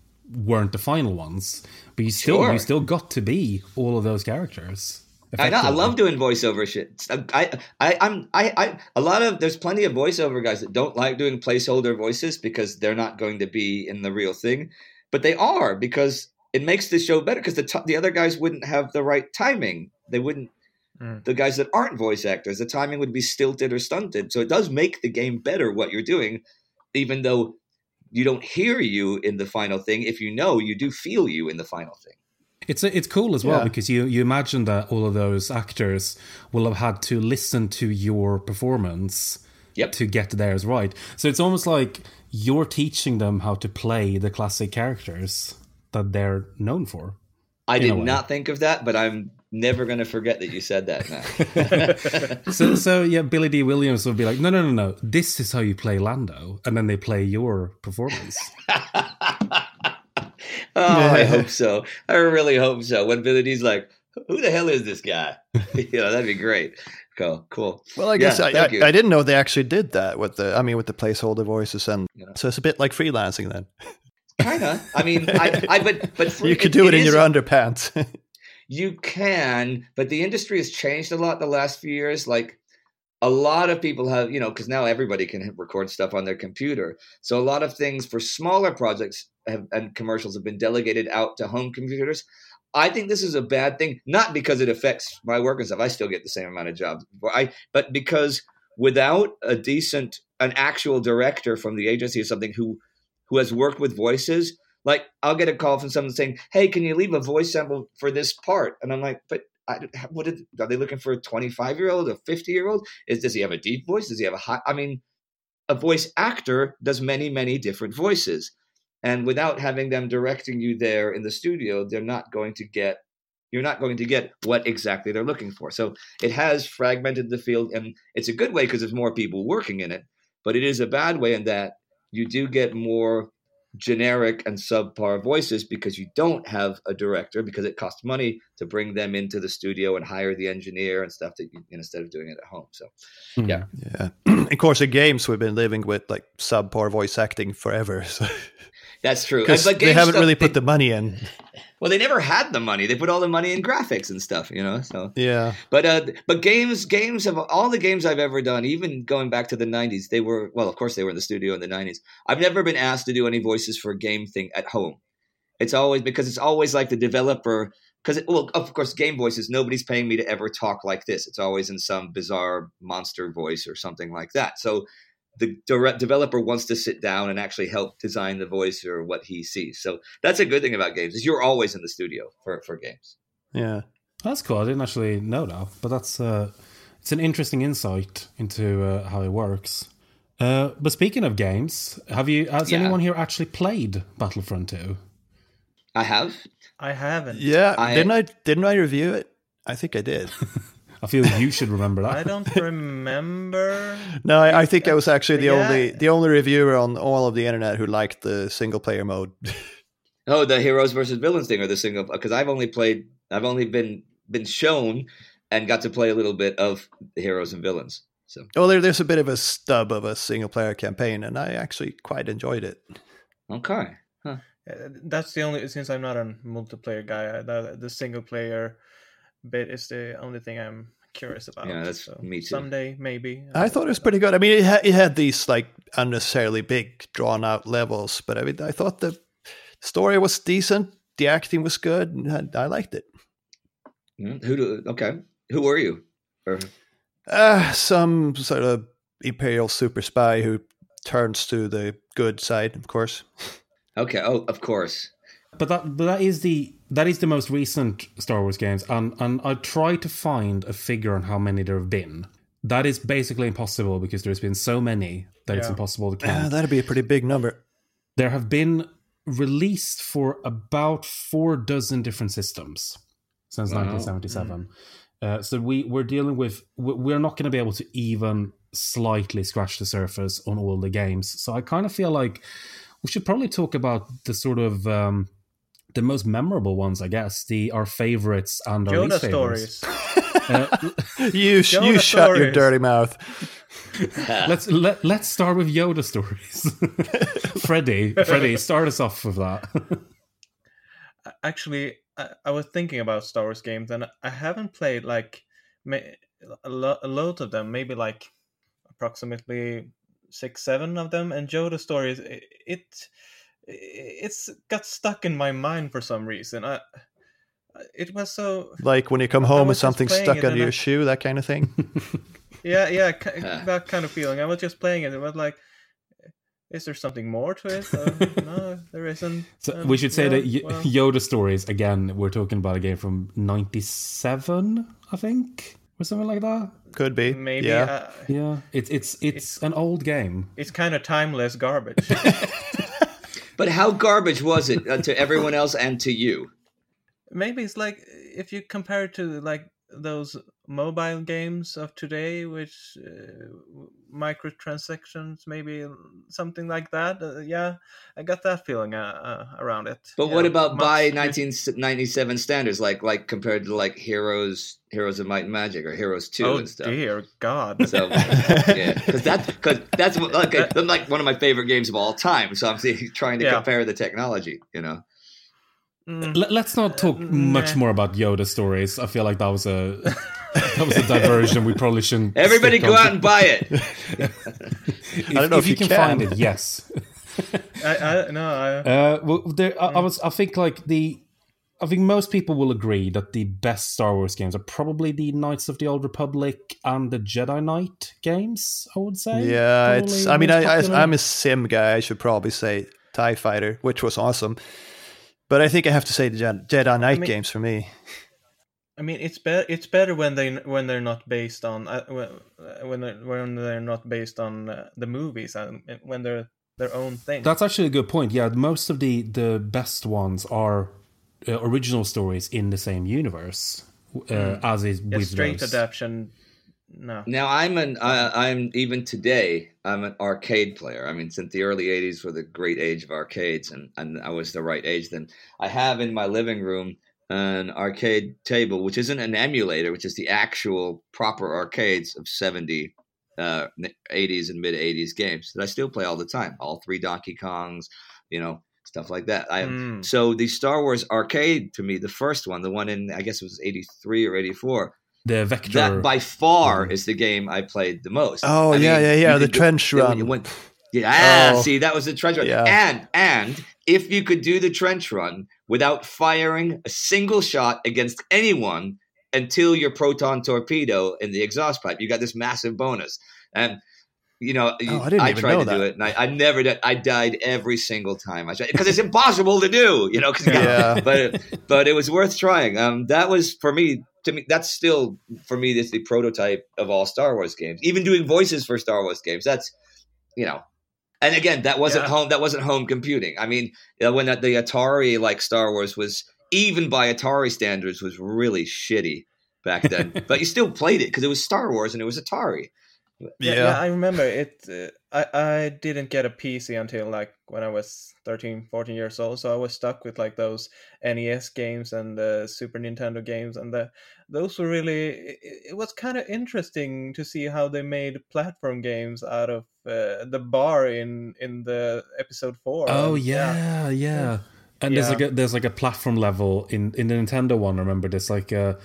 weren't the final ones. But you still Sure. you still got to be all of those characters. I know. I love doing voiceover shit. I, I, I'm, I, I, a lot of there's plenty of voiceover guys that don't like doing placeholder voices because they're not going to be in the real thing, but they are because it makes the show better because the t- the other guys wouldn't have the right timing. They wouldn't. Mm. The guys that aren't voice actors, the timing would be stilted or stunted. So it does make the game better what you're doing, even though you don't hear you in the final thing. If you know, you do feel you in the final thing. It's it's cool as well Yeah. because you you imagine that all of those actors will have had to listen to your performance Yep. to get theirs right. So it's almost like you're teaching them how to play the classic characters that they're known for. I did not think of that, but I'm never going to forget that you said that now. So so yeah, Billy Dee Williams would be like, no no no no, this is how you play Lando, and then they play your performance. oh, I hope so. I really hope so. When Billy Dee's like, "Who the hell is this guy?" you know, that'd be great. Cool, cool. Well, I guess Yeah, I, thank you. I, I didn't know they actually did that with the. I mean, with the placeholder voices, and Yeah. so it's a bit like freelancing. Then Kind of. I mean, I, I but but for, you could do it, in is- your underpants. You can, but the industry has changed a lot the last few years. Like a lot of people have, you know, because now everybody can record stuff on their computer. So a lot of things for smaller projects have, and commercials have been delegated out to home computers. I think this is a bad thing, not because it affects my work and stuff. I still get the same amount of jobs. I, but because without a decent, an actual director from the agency or something who, who has worked with voices, like I'll get a call from someone saying, "Hey, can you leave a voice sample for this part?" And I'm like, "But I, what did, are they looking for a 25 year old, a 50 year old? Is does he have a deep voice? Does he have a high? I mean, a voice actor does many many different voices, and without having them directing you there in the studio, they're not going to get. You're not going to get what exactly they're looking for. So it has fragmented the field, and it's a good way because there's more people working in it. But it is a bad way in that you do get more generic and subpar voices because you don't have a director because it costs money to bring them into the studio and hire the engineer and stuff that you, instead of doing it at home. So, Hmm. yeah. Yeah. of course, in games, we've been living with like subpar voice acting forever. So. That's true. Because But they haven't stuff, really they- put the money in. Well, they never had the money. They put all the money in graphics and stuff, you know. So, Yeah. but uh, but games, games have all the games I've ever done, even going back to the '90s. They were well, of course, they were in the studio in the '90s. I've never been asked to do any voices for a game thing at home. It's always because it's always like the developer. Because well, of course, game voices. Nobody's paying me to ever talk like this. It's always in some bizarre monster voice or something like that. So the direct developer wants to sit down and actually help design the voice or what he sees. So that's a good thing about games is you're always in the studio for for games. Yeah. That's cool. I didn't actually know that, but that's uh, it's an interesting insight into uh, how it works. Uh, but speaking of games, have you has Yeah. anyone here actually played Battlefront 2? I have. I haven't. Yeah. I- didn't I didn't I review it? I think I did. I feel you should remember that. I don't remember. No, I, I think I was actually the Yeah. only the only reviewer on all of the internet who liked the single player mode. Oh, the heroes versus villains thing, or the single? Because I've only played. I've only been been shown and got to play a little bit of the heroes and villains. So well, there, there's a bit of a stub of a single player campaign, and I actually quite enjoyed it. okay. Uh, That's the only since I'm not a multiplayer guy. uh, The, the single player bit is the only thing I'm curious about. Yeah, that's me too. Someday, maybe. I thought it was pretty good. I mean, it, ha- it had these like unnecessarily big, drawn out levels, but I mean, I thought the story was decent, the acting was good, and I, I liked it. Mm, Who do? Okay. Who were you? Or, Uh, some sort of imperial super spy who turns to the good side, of course. okay. Oh, of course. But that but that is the that is the most recent Star Wars games, and and I tried to find a figure on how many there have been. That is basically impossible because there's been so many that it's impossible to Yeah, count. that'd be a pretty big number. there have been released for about four dozen different systems since Wow. 1977. Uh, so we we're dealing with we- we're not going to be able to even slightly scratch the surface on all the games. So I kind of feel like we should probably talk about the sort of um, the most memorable ones, I guess, the our favorites and our Yoda least favorites. stories. Uh, You, you Yoda shut your dirty mouth. let's let, let's start with Yoda stories. Freddie, Freddie, start us off with that. Actually, I, I was thinking about Star Wars games, and I haven't played like ma- a, lo- a lot of them. Maybe like approximately six, seven of them. And Yoda stories, it, it it's got stuck in my mind for some reason. I it was so Like when you come home with was just something stuck it under your I- shoe, that kind of thing. yeah yeah that kind of feeling. I was just playing it. It was like. Is there something more to it? Uh, no, there isn't. So Um, we should say yeah, that y- well. Yoda stories again. We're talking about a game from '97, I think, or something like that. Could be. Maybe Yeah. uh, Yeah, it's it's it's an old game. it's kind of timeless garbage. But how garbage was it uh, to everyone else and to you? Maybe it's like if you compare it to like those mobile games of today, which uh, microtransactions, maybe something like that. Uh, yeah, I got that feeling uh, uh, around it. But Yeah, what about much by 1997 standards, like like compared to like Heroes, Heroes of Might and Magic, or Heroes Two Oh and stuff? Oh, dear God! So yeah, because that because that's like like one of my favorite games of all time. So I'm trying to Yeah. compare the technology. You know, Mm, L- let's not talk Uh, much nah. more about Yoda stories. I feel like that was a that was a diversion. We probably shouldn't. everybody go out to- and buy it. If, I don't know if you you can, can. find it. Yes. I, I no, I, Uh, well, there, I. I was. I think like the. I think most people will agree that the best Star Wars games are probably the Knights of the Old Republic and the Jedi Knight games. I would say. Yeah, Probably it's. I mean, I. I, I'm a sim guy. I should probably say Tie Fighter, which was awesome. But I think I have to say the Jedi, Jedi Knight mean- games for me. I mean, it's better. It's better when they when they're not based on uh, when they're, when they're not based on uh, the movies and when they're their own thing. That's actually a good point. Yeah, most of the the best ones are uh, original stories in the same universe, uh, mm. as is yeah, with straight those. adaptation. No. Now I'm an uh, I'm even today I'm an arcade player. I mean, since the early '80s were the great age of arcades, and and I was the right age then. I have in my living room an arcade table, which isn't an emulator, which is the actual proper arcades of 70, uh, 80s and mid 80s games that I still play all the time. All three Donkey Kongs, you know, stuff like that. I mm. so the Star Wars arcade to me, the first one, the one in I guess it was 83 or 84. The Vector. That by far is the game I played the most. Oh I yeah, mean, yeah, yeah, the trench run. You Went, yeah, oh. see, that was the trench run. Yeah. And and if you could do the trench run without firing a single shot against anyone until your proton torpedo in the exhaust pipe, you got this massive bonus. And you know, oh, I, I tried to that. do it, and I, I, never did. I died every single time I tried because it's impossible to do. You know, yeah. but but it was worth trying. Um, that was for me. To me, that's still for me. This the prototype of all Star Wars games. Even doing voices for Star Wars games. That's you know and again, that wasn't yeah. home. That wasn't home computing. I mean, you know, when the Atari like Star Wars was even by Atari standards was really shitty back then. but you still played it because it was Star Wars and it was Atari. Yeah, yeah, I remember it. Uh, I I didn't get a PC until like when I was 13, 14 years old. So I was stuck with like those NES games and the Super Nintendo games, and the those were really. It, it was kind of interesting to see how they made platform games out of uh, the bar in in the episode four. Oh and, yeah, yeah. yeah. And yeah. there's like a there's like a platform level in in the Nintendo one. I remember, there's like a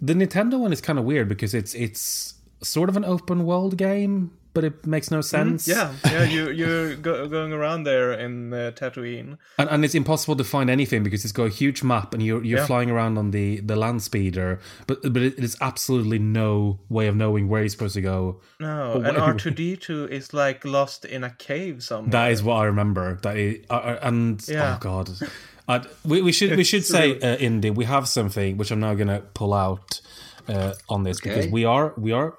the Nintendo one is kind of weird because it's it's sort of an open world game, but it makes no mm-hmm. sense. Mm-hmm. Yeah, yeah, you you're go, going around there in uh, Tatooine, and, and it's impossible to find anything because it's got a huge map, and you're you're yeah. flying around on the the land speeder, but but it is absolutely no way of knowing where you're supposed to go. No, and R two D two is like lost in a cave somewhere. That is what I remember. That is, uh, uh and yeah. oh god. I'd, we, we should we should say uh, Indy we have something which I'm now gonna pull out uh, on this okay. because we are we are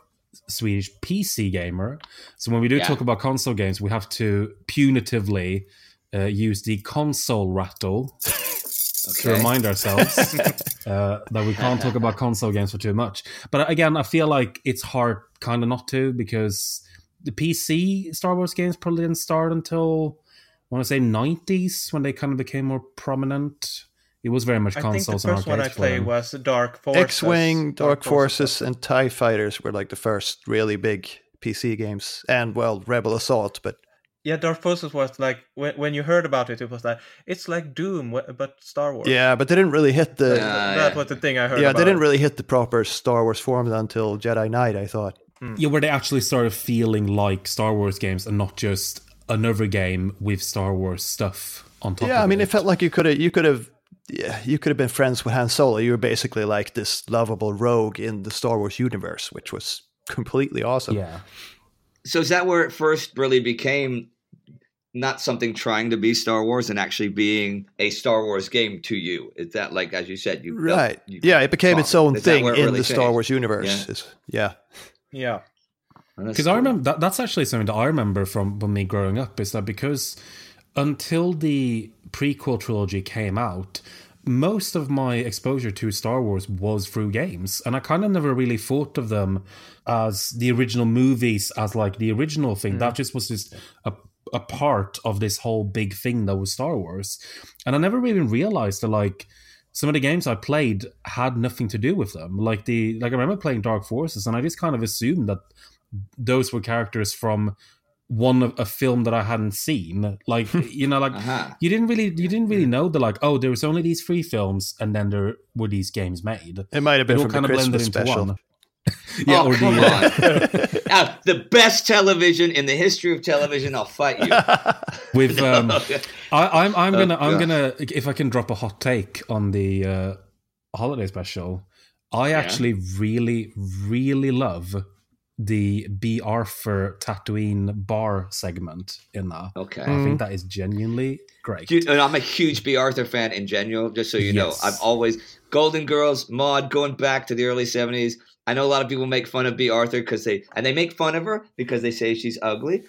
Swedish PC gamer. So when we do yeah. talk about console games, we have to punitively uh, use the console rattle okay. to remind ourselves uh, that we can't talk about console games for too much. But again, I feel like it's hard kind of not to because the PC Star Wars games probably didn't start until I want to say 90s when they kind of became more prominent. It was very much consoles. I think the first one I played was Dark Forces. X-wing, Dark, Dark Forces, Forces, and Tie Fighters were like the first really big PC games, and well, Rebel Assault. But yeah, Dark Forces was like when when you heard about it, it was like it's like Doom, but Star Wars. Yeah, but they didn't really hit the. Uh, that was the thing I heard. Yeah, about. they didn't really hit the proper Star Wars formula until Jedi Knight. I thought. Hmm. Yeah, where they actually started feeling like Star Wars games and not just another game with Star Wars stuff on top. Yeah, I mean, it. it felt like you could have you could have yeah, you could have been friends with Han Solo. You were basically like this lovable rogue in the Star Wars universe, which was completely awesome. Yeah. So is that where it first really became not something trying to be Star Wars and actually being a Star Wars game to you? Is that like as you said, you right? You yeah, it became its own thing in really the Star Wars universe. Yeah. Yeah. Because cool. I remember that, that's actually something that I remember from when me growing up is that because until the prequel trilogy came out, most of my exposure to Star Wars was through games, and I kind of never really thought of them as the original movies as like the original thing. Mm. That just was just a a part of this whole big thing that was Star Wars, and I never even realized that like some of the games I played had nothing to do with them. Like the like I remember playing Dark Forces, and I just kind of assumed that those were characters from one of a film that I hadn't seen. Like you know, like uh-huh. you didn't really you didn't really know that like oh there was only these three films and then there were these games made. It might have been from kind the of Christmas special. yeah, oh, come the, uh... uh, the best television in the history of television. I'll fight you. With um, I, am I'm, I'm gonna oh, I'm gonna if I can drop a hot take on the uh, holiday special. I yeah. actually really really love the Bea Arthur Tatooine bar segment in that. Okay. I Mm. think that is genuinely great. Dude, and I'm a huge Bea Arthur fan in general, just so you know. I've always Golden Girls, Maude, going back to the early '70s. I know a lot of people make fun of Bea Arthur because they and they make fun of her because they say she's ugly.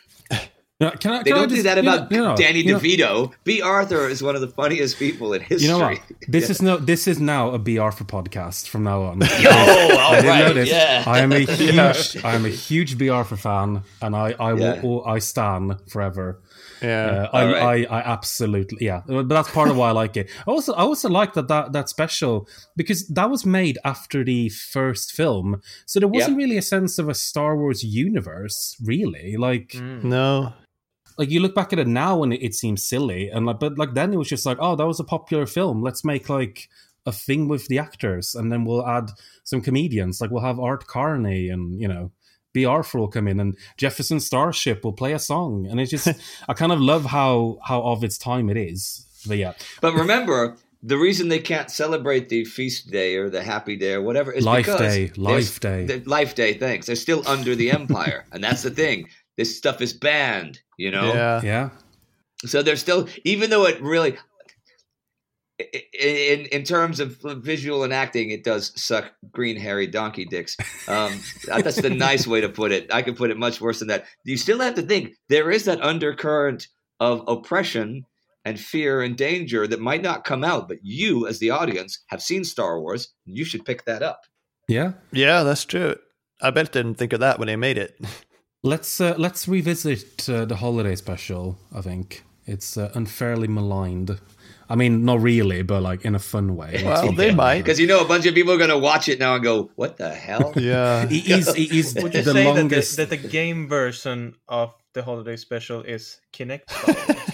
Yeah, can I, They can I don't do just- that about you know- Danny you know- DeVito. Bea Arthur is one of the funniest people in history. You know what? This is no. This is now a Bea Arthur podcast from now on. Oh, I didn't know right, this. yeah. I am a huge, I am a huge Bea Arthur fan, and I, I Yeah. will, I stan forever. Yeah. Uh, I, All right. I, I absolutely, yeah. But that's part of why I like it. I also, I also like that that that special because that was made after the first film, so there wasn't really a sense of a Star Wars universe, really. Like, Mm. no. Like you look back at it now and it, it seems silly, and like, but like then it was just like, oh, that was a popular film. Let's make like a thing with the actors, and then we'll add some comedians. Like we'll have Art Carney, and you know. Bea Arthur will come in and Jefferson Starship will play a song, and it's just I kind of love how how of its time it is. But yeah, But remember, the reason they can't celebrate the feast day or the happy day or whatever is Life because Day, Life Day. life day. Thanks. They're still under the empire, and that's the thing. This stuff is banned. You know. Yeah. yeah, So they're still, even though it really, i- i- in in terms of visual and acting, it does suck green hairy donkey dicks. Um, that's the nice way to put it. I could put it much worse than that. You still have to think there is that undercurrent of oppression and fear and danger that might not come out, but you, as the audience, have seen Star Wars. You should pick that up. yeah. Yeah, that's true. I bet didn't think of that when they made it. Let's uh, let's revisit uh, the holiday special. I think it's uh, unfairly maligned. I mean, not really, but like in a fun way. Well, they fair. might. Because you know a bunch of people are going to watch it now and go, "What the hell?" Yeah. He is, he is Would you the say longest. that, the, that the game version of the holiday special is Kinect Star Wars?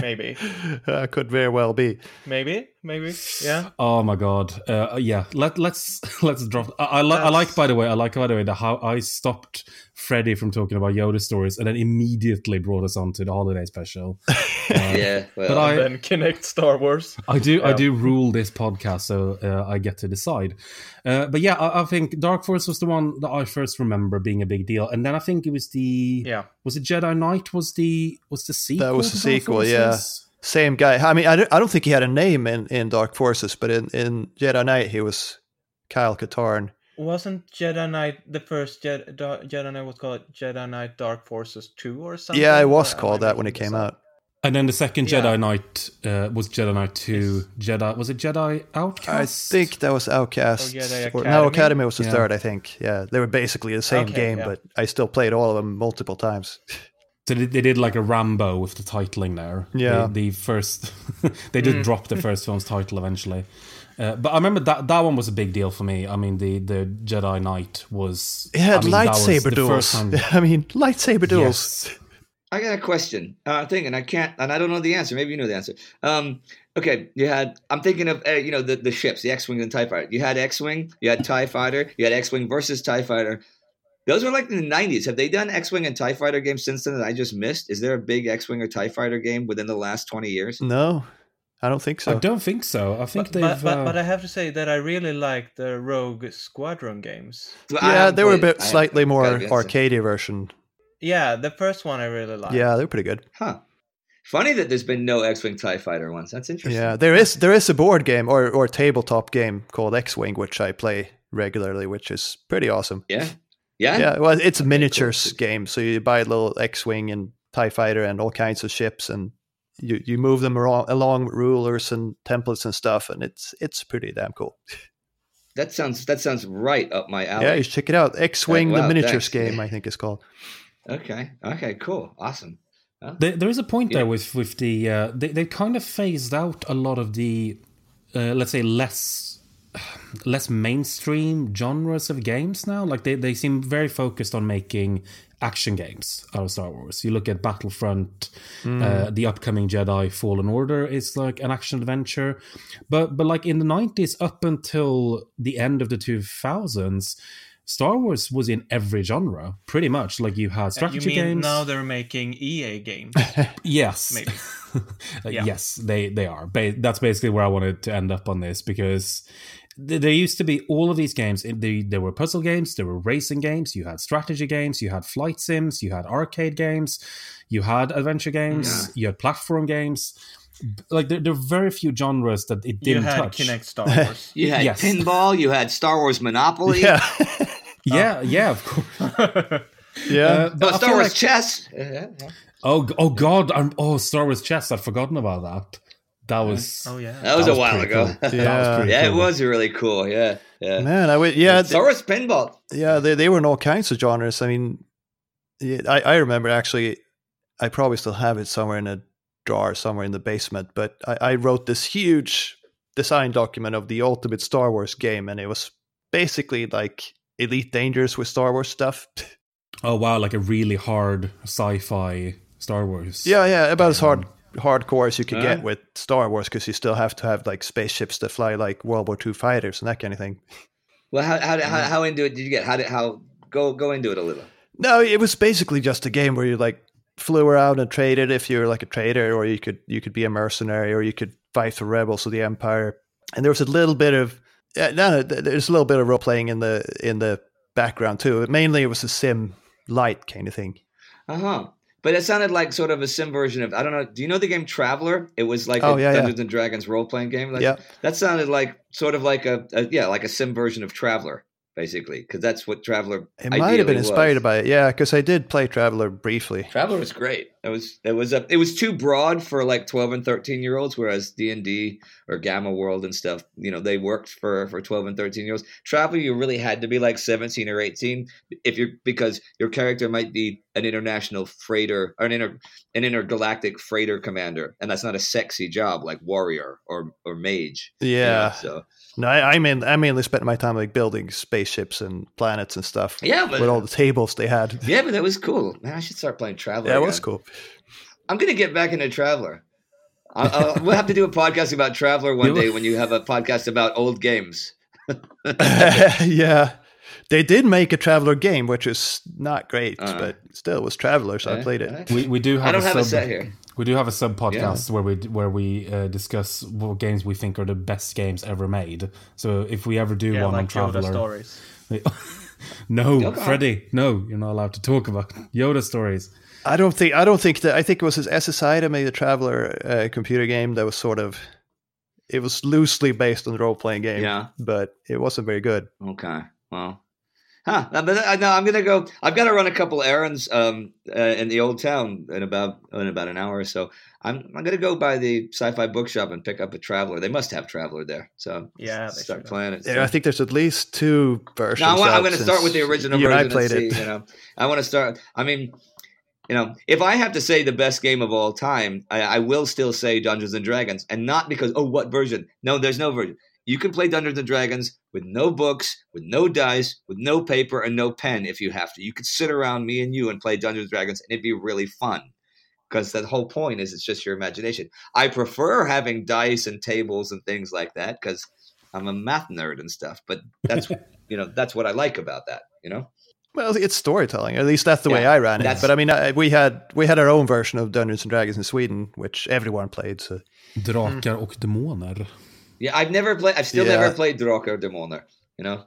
Maybe. Uh, could very well be. Maybe, maybe, yeah. Oh my god! Uh, yeah, let let's let's drop. I, I, li- I like, by the way, I like by the way the how I stopped Freddie from talking about Yoda stories and then immediately brought us on to the holiday special. Uh, yeah, well, But I- then Kinect Star Wars. I do, I do rule this podcast, so uh, I get to decide. Uh, but yeah, I, I think Dark Force was the one that I first remember being a big deal, and then I think it was the Yeah. was it Jedi Knight was the was the sequel. That was the Dark sequel, yeah. Same guy. I mean, I don't, I don't think he had a name in, in Dark Forces, but in, in Jedi Knight, he was Kyle Katarn. Wasn't Jedi Knight the first Jedi, Jedi Knight was called Jedi Knight Dark Forces 2 or something? Yeah, it was Or called I that when it came out. And then the second Yeah. Jedi Knight uh, was Jedi Knight Two. Jedi was it Jedi Outcast? I think that was Outcast. Oh, Jedi Or, no, Academy? Academy was the Yeah. third, I think. Yeah, they were basically the same Okay, game, yeah. but I still played all of them multiple times. So they, they did like a Rambo with the titling there. Yeah. the, the first they did drop the first film's title eventually. Uh, but I remember that that one was a big deal for me. I mean, the the Jedi Knight was. It had I mean, lightsaber the duels. I mean, lightsaber duels. Yes. I got a question. Uh, I'm thinking I can't, and I don't know the answer. Maybe you know the answer. Um, okay, you had. I'm thinking of uh, you know the the ships, the X-wing and Tie Fighter. You had X-wing, you had Tie Fighter, you had X-wing versus Tie Fighter. Those were like in the 90s. Have they done X-wing and Tie Fighter games since then that I just missed? Is there a big X-wing or Tie Fighter game within the last 20 years? No, I don't think so. I don't think so. I think But, they've. but, but, uh, but I have to say that I really like the Rogue Squadron games. Well, yeah, haven't they were a bit slightly more gotta be honest. arcadey version. Yeah, the first one I really like. Yeah, they're pretty good. Huh. Funny that there's been no X-wing Tie Fighter ones. That's interesting. Yeah, there is there is a board game or or tabletop game called X Wing, which I play regularly, which is pretty awesome. Yeah. Yeah. Yeah, well, it's a miniatures cool. game, so you buy a little X Wing and Tie Fighter and all kinds of ships, and you you move them along, along rulers and templates and stuff, and it's it's pretty damn cool. That sounds that sounds right up my alley. Yeah, you should check it out. X Wing, wow, the miniatures thanks. game, I think it's called. Okay. Okay. Cool. Awesome. There, there is a point Yeah. there with with the uh, they they kind of phased out a lot of the uh, let's say less less mainstream genres of games now. Like they they seem very focused on making action games out of Star Wars. You look at Battlefront, uh, the upcoming Jedi Fallen Order is like an action adventure, but but like in the nineties up until the end of the two thousands. Star Wars was in every genre, pretty much. Like you had Uh, strategy you mean games. now they're making EA games? Yes. Maybe. Uh, Yeah. Yes, they they are. Ba- that's basically where I wanted to end up on this because th- there used to be all of these games. There, there were puzzle games, there were racing games, you had strategy games, you had flight sims, you had arcade games, you had adventure games, Yeah. you had platform games. Like there, there are very few genres that it didn't you had touch. Kinect Star Wars. You had Yes. pinball. You had Star Wars Monopoly. Yeah, Yeah, yeah, of course. yeah. Uh, Oh, but I Star Wars like- chess. Yeah, yeah. oh, oh God! I'm, oh, Star Wars chess. I'd forgotten about that. That was oh yeah. That was that a while ago. cool. That was Yeah. pretty yeah, it was really cool. Yeah, yeah. Man, I would, yeah, Star Wars pinball. yeah. They they were in all kinds of genres. I mean, yeah, I I remember actually, I probably still have it somewhere in a drawer somewhere in the basement. But I, I wrote this huge design document of the ultimate Star Wars game, and it was basically like Elite Dangerous with Star Wars stuff. Oh wow! Like a really hard sci-fi Star Wars. Yeah, yeah, about as hard um, hardcore as you could Alright. get uh-huh. with Star Wars because you still have to have like spaceships that fly like World War II fighters and that kind of thing. Well, how how how, how into it did you get? How did how go go into it a little? No, it was basically just a game where you like flew around and traded if you're like a trader, or you could you could be a mercenary, or you could fight the rebels of the Empire. And there was a little bit of yeah, no, no, there's a little bit of role playing in the in the background too. Mainly, it was a sim light kind of thing. Uh huh. But it sounded like sort of a sim version of I don't know. Do you know the game Traveller? It was like Oh, a yeah, yeah. Dungeons and Dragons role playing game. Like, Yeah. That sounded like sort of like a, a yeah, like a sim version of Traveller, basically, because that's what Traveller. It might have been inspired was. by it, yeah, because I did play Traveller briefly. Traveller was great. It was it was a, it was too broad for like twelve and thirteen year olds, whereas D and D or Gamma World and stuff, you know, they worked for for twelve and thirteen year olds. Travel you really had to be like seventeen or eighteen if you're because your character might be an international freighter or an inter an intergalactic freighter commander, and that's not a sexy job like warrior or or mage. you know, Yeah, so no, I, I mean, I mainly spent my time like building spaceships and planets and stuff. yeah, but with all the tables they had. yeah, but that was cool. Man, I should start playing Traveller. Yeah, it was cool. I'm gonna get back into Traveller. I, I, we'll have to do a podcast about Traveller one day when you have a podcast about old games. yeah. They did make a Traveller game, which is not great, Uh. but still was Traveller, so I Eh, played it. eh. We, we do have I don't a have a sub, set here. We do have a sub podcast where we where we uh, discuss what games we think are the best games ever made. So if we ever do Yeah, one on like Yoda Traveller, stories. no, Okay. Freddie, no, you're not allowed to talk about Yoda stories. I don't think I don't think that I think it was his SSI that made a Traveller uh, computer game that was sort of it was loosely based on the role playing game, Yeah. but it wasn't very good. Okay. Well. Huh. uh, But uh, no, I'm gonna go. I've got to run a couple errands um, uh, in the old town in about in about an hour or so. I'm I'm gonna go by the sci-fi bookshop and pick up a Traveller. They must have Traveller there. So Yeah, start should. playing it. Yeah, I think there's at least two versions. No, I want, I'm going to start with the original you and version I played and see, it. You know, I want to start. I mean, you know, if I have to say the best game of all time, I, I will still say Dungeons and Dragons, and not because oh, what version? No, there's no version. You can play Dungeons and Dragons with no books, with no dice, with no paper, and no pen if you have to. You could sit around me and you and play Dungeons and Dragons, and it'd be really fun. Because the whole point is it's just your imagination. I prefer having dice and tables and things like that because I'm a math nerd and stuff. But that's you know that's what I like about that. You know. Well, it's storytelling. At least that's the way I ran it. But I mean, I, we had we had our own version of Dungeons and Dragons in Sweden, which everyone played. So Drakar och demoner. Yeah, I've never played. I've still Yeah. never played Drakar Demoner. You know.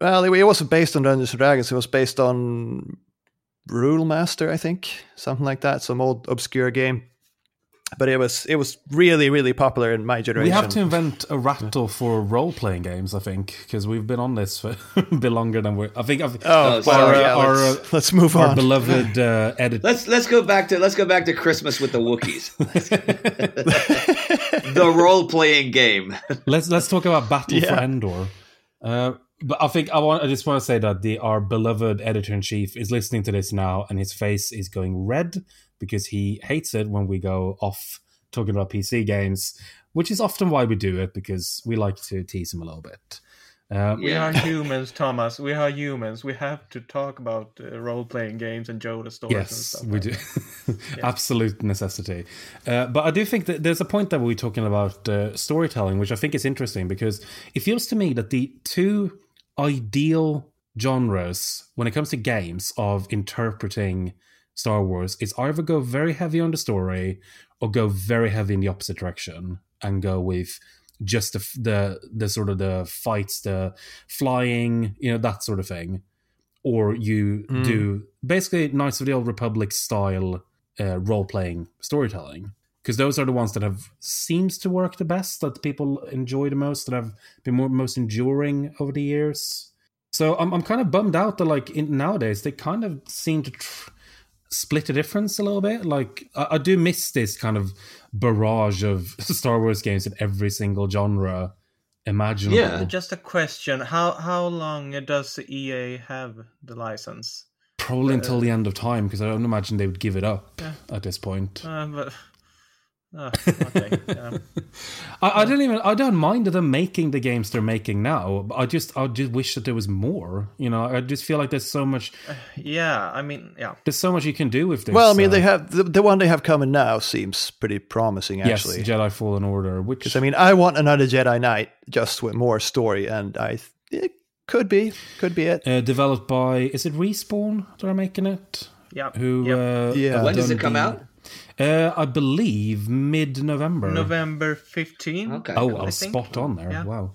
Well, it, it wasn't based on Dungeons and Dragons. It was based on Rule Master, I think, something like that. Some old obscure game. But it was it was really really popular in my generation. We have to invent a rattle for role playing games, I think, because we've been on this for a bit longer than we're. I think I've, Oh, sorry. sorry. yeah, Our, let's, uh, let's move our on. beloved uh, edit. Let's let's go back to let's go back to Christmas with the Wookiees. the role playing game. let's let's talk about Battle for Yeah. Endor. Uh, but I think I want. I just want to say that the our beloved editor in chief is listening to this now, and his face is going red because he hates it when we go off talking about PC games, which is often why we do it because we like to tease him a little bit. Uh, We Yeah. are humans, Thomas. We are humans. We have to talk about uh, role-playing games and Yoda stories and Yes, stuff. we like do. Absolute necessity. Uh, but I do think that there's a point that we're talking about uh, storytelling, which I think is interesting because it feels to me that the two ideal genres when it comes to games of interpreting Star Wars is either go very heavy on the story or go very heavy in the opposite direction and go with just the the the sort of the fights, the flying, you know, that sort of thing, or you Mm. do basically Knights of the Old Republic style uh, role playing storytelling. Because those are the ones that have seems to work the best, that people enjoy the most, that have been more, most enduring over the years. So I'm I'm kind of bummed out that like in, nowadays they kind of seem to tr- split the difference a little bit. Like I, I do miss this kind of barrage of Star Wars games in every single genre imaginable. Yeah. Just a question: How how long does EA have the license? Probably until the end of time because I don't imagine they would give it up Yeah. at this point. Uh, but uh, okay, yeah. I, I don't even I don't mind them making the games they're making now. but I just I just wish that there was more. You know, I just feel like there's so much yeah. I mean, yeah. there's so much you can do with this. Well, I mean, uh, they have the, the one they have coming now seems pretty promising, yes, actually. Jedi Fallen Order, which Because I mean, I want another Jedi Knight just with more story, and I it could be, could be it. uh, developed by is it Respawn that are making it? Yeah. Who? Yep. Uh, Yeah. have When does it come the- out? Uh, I believe mid November. November 15. Okay. Oh, cool. I was think. spot on there. Yeah. Wow.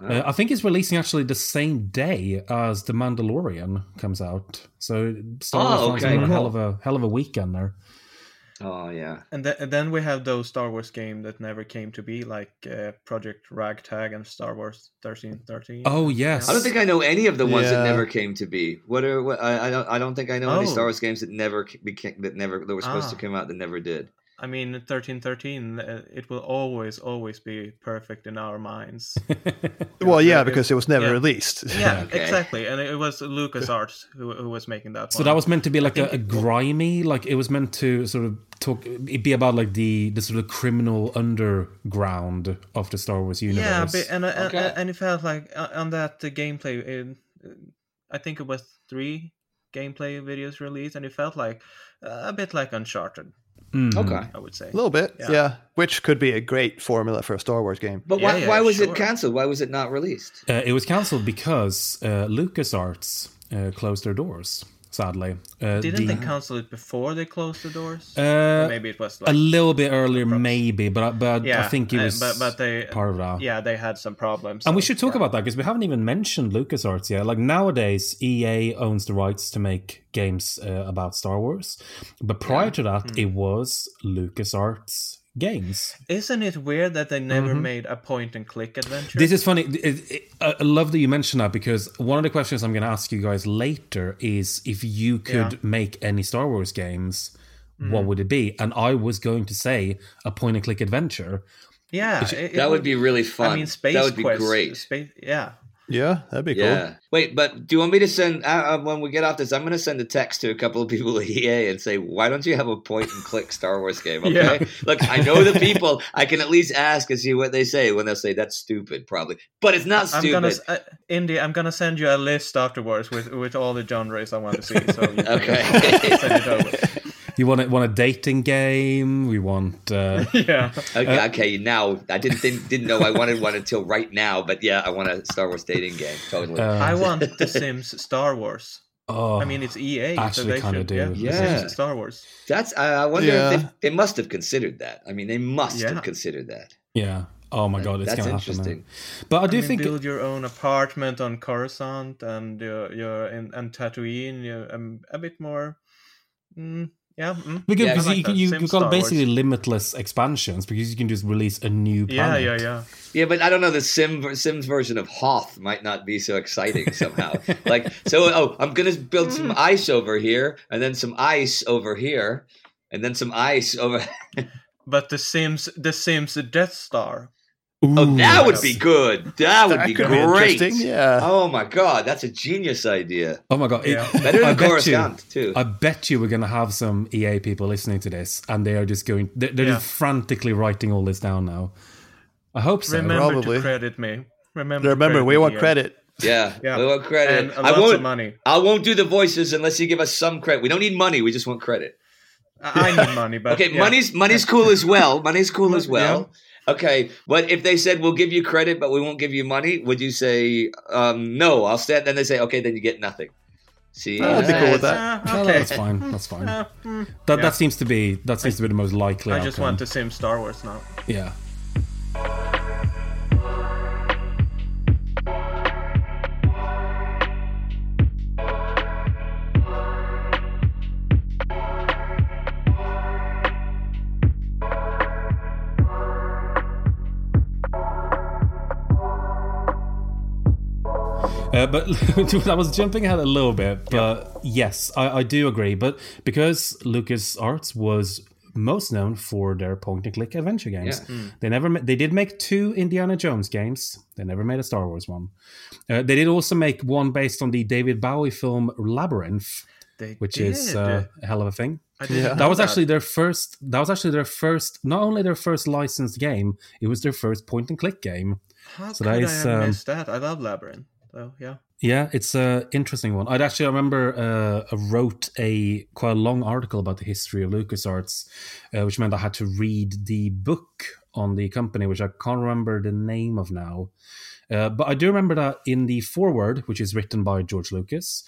Uh, I think it's releasing actually the same day as The Mandalorian comes out. So Star Wars Oh, okay, a hell of a hell of a weekend there. Oh yeah. And, th- and then we have those Star Wars games that never came to be, like uh, Project Ragtag and Star Wars 1313. Oh yes. I don't think I know any of the ones that never came to be. What are what, I, I don't I don't think I know any Oh. Star Wars games that never became that never that were supposed to Ah. come out that never did. I mean, 1313, uh, it will always, always be perfect in our minds. Well, Yeah, yeah, because it was never yeah. released. Yeah, Okay. exactly. And it was LucasArts who, who was making that So one. that was meant to be like a, a grimy, like it was meant to sort of talk, it be about like the the sort of criminal underground of the Star Wars universe. Yeah, but, and, uh, and- Okay. and it felt like uh, on that uh, gameplay, it, uh, I think it was three gameplay videos released, and it felt like uh, a bit like Uncharted, Mhm. Okay. I would say. A little bit, Yeah. yeah. Which could be a great formula for a Star Wars game. But why yeah, why was sure. it canceled? Why was it not released? Uh, it was cancelled because uh, LucasArts uh, closed their doors. Sadly, uh, Didn't the- they cancel it before they closed the doors? Uh, maybe it was like a little bit earlier, Props. maybe, but I- but yeah, I think it was but but they part of that. yeah they had some problems. And we should talk yeah. about that because we haven't even mentioned LucasArts yet. Like nowadays, EA owns the rights to make games uh, about Star Wars, but prior to that, Hmm. it was LucasArts games. Isn't it weird that they never Mm-hmm. made a point and click adventure? This is funny. It- it- I I love that you mentioned that because one of the questions I'm going to ask you guys later is if you could Yeah. make any Star Wars games, what Mm. would it be? And I was going to say a point and click adventure. yeah, it- it That would be really fun. I mean, Space that would be Quest, great. Space, yeah. Yeah, that'd be Yeah. cool. Wait, but do you want me to send uh, uh, when we get off this? I'm going to send a text to a couple of people at EA and say, "Why don't you have a point and click Star Wars game?" Okay. Yeah. Look, I know the people. I can at least ask and see what they say. When they'll say that's stupid, probably, but it's not I'm stupid. gonna, uh, Indy. I'm gonna send you a list afterwards with with all the genres I want to see. So you can Okay. send it over. You want a, want a dating game? We want. Uh, Yeah, Okay, okay. Now I didn't didn't, didn't know I wanted one until right now, but yeah, I want a Star Wars dating game. Totally. uh, I want The Sims Star Wars. oh, I mean, it's EA, so Actually they kinda do. Yeah, Yeah. Star Wars. That's. I I wonder Yeah. if they, they must have considered that. I mean, they must Yeah. have considered that. yeah. Oh my god, it's That's gonna happen. interesting. But I do I mean, think build your own apartment on Coruscant and you're, you're in and Tatooine. You're um, a bit more. Mm, yeah. Mm. Because Yeah, because like you, that. you, Same you've got Star Wars. basically limitless expansions because you can just release a new Yeah, planet. yeah, yeah. Yeah, but I don't know. The Sim Sims version of Hoth might not be so exciting somehow. like, so oh, I'm gonna build some ice over here, and then some ice over here, and then some ice over. But the Sims, the Sims the Death Star. Oh, oh, that would be good. That would That be could be great. interesting, yeah. Oh my god, that's a genius idea. Oh my god! it- Yeah. Better I than bet you- Coruscant too. I bet you we're going to have some EA people listening to this, and they are just going. They're, they're Yeah. just frantically writing all this down now. I hope so. Remember Probably. to credit me. Remember. Remember, we want EA. credit. yeah, Yeah. we want credit. and a I lots won't. of money. I won't do the voices unless you give us some credit. We don't need money. We just want credit. I I need money, but Okay, yeah. money's money's cool as well. Money's cool as Yeah. well. Okay, but if they said we'll give you credit, but we won't give you money, would you say um, no? I'll stand. Then they say okay, then you get nothing. See, I'd be cool with that. No, okay. that's fine. That's fine. Ah, mm. That Yeah. that seems to be that seems to be the most likely. I just outcome. want to sim Star Wars now. Yeah. Uh, but I was jumping ahead a little bit, but yes, I, I do agree. But because LucasArts was most known for their point and click adventure games, Yeah. they never ma- they did make two Indiana Jones games. They never made a Star Wars one. Uh, they did also make one based on the David Bowie film Labyrinth, They which is uh, a hell of a thing. Yeah. That was actually their first. That was actually their first. Not only their first licensed game, it was their first point and click game. How so could that I is, have um, missed that? I love Labyrinth. So yeah. Yeah, it's a interesting one. I'd actually I remember uh, I wrote a quite a long article about the history of LucasArts, uh, which meant I had to read the book on the company, which I can't remember the name of now. Uh, but I do remember that in the foreword, which is written by George Lucas,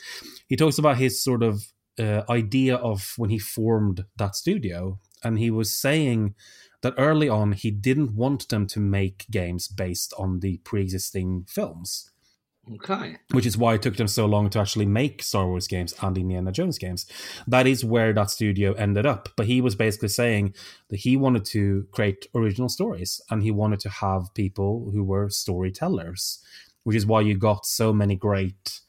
he talks about his sort of uh, idea of when he formed that studio, and he was saying that early on he didn't want them to make games based on the pre-existing films Okay. which is why it took them so long to actually make Star Wars games and Indiana Jones games. That is where that studio ended up. But he was basically saying that he wanted to create original stories and he wanted to have people who were storytellers, which is why you got so many great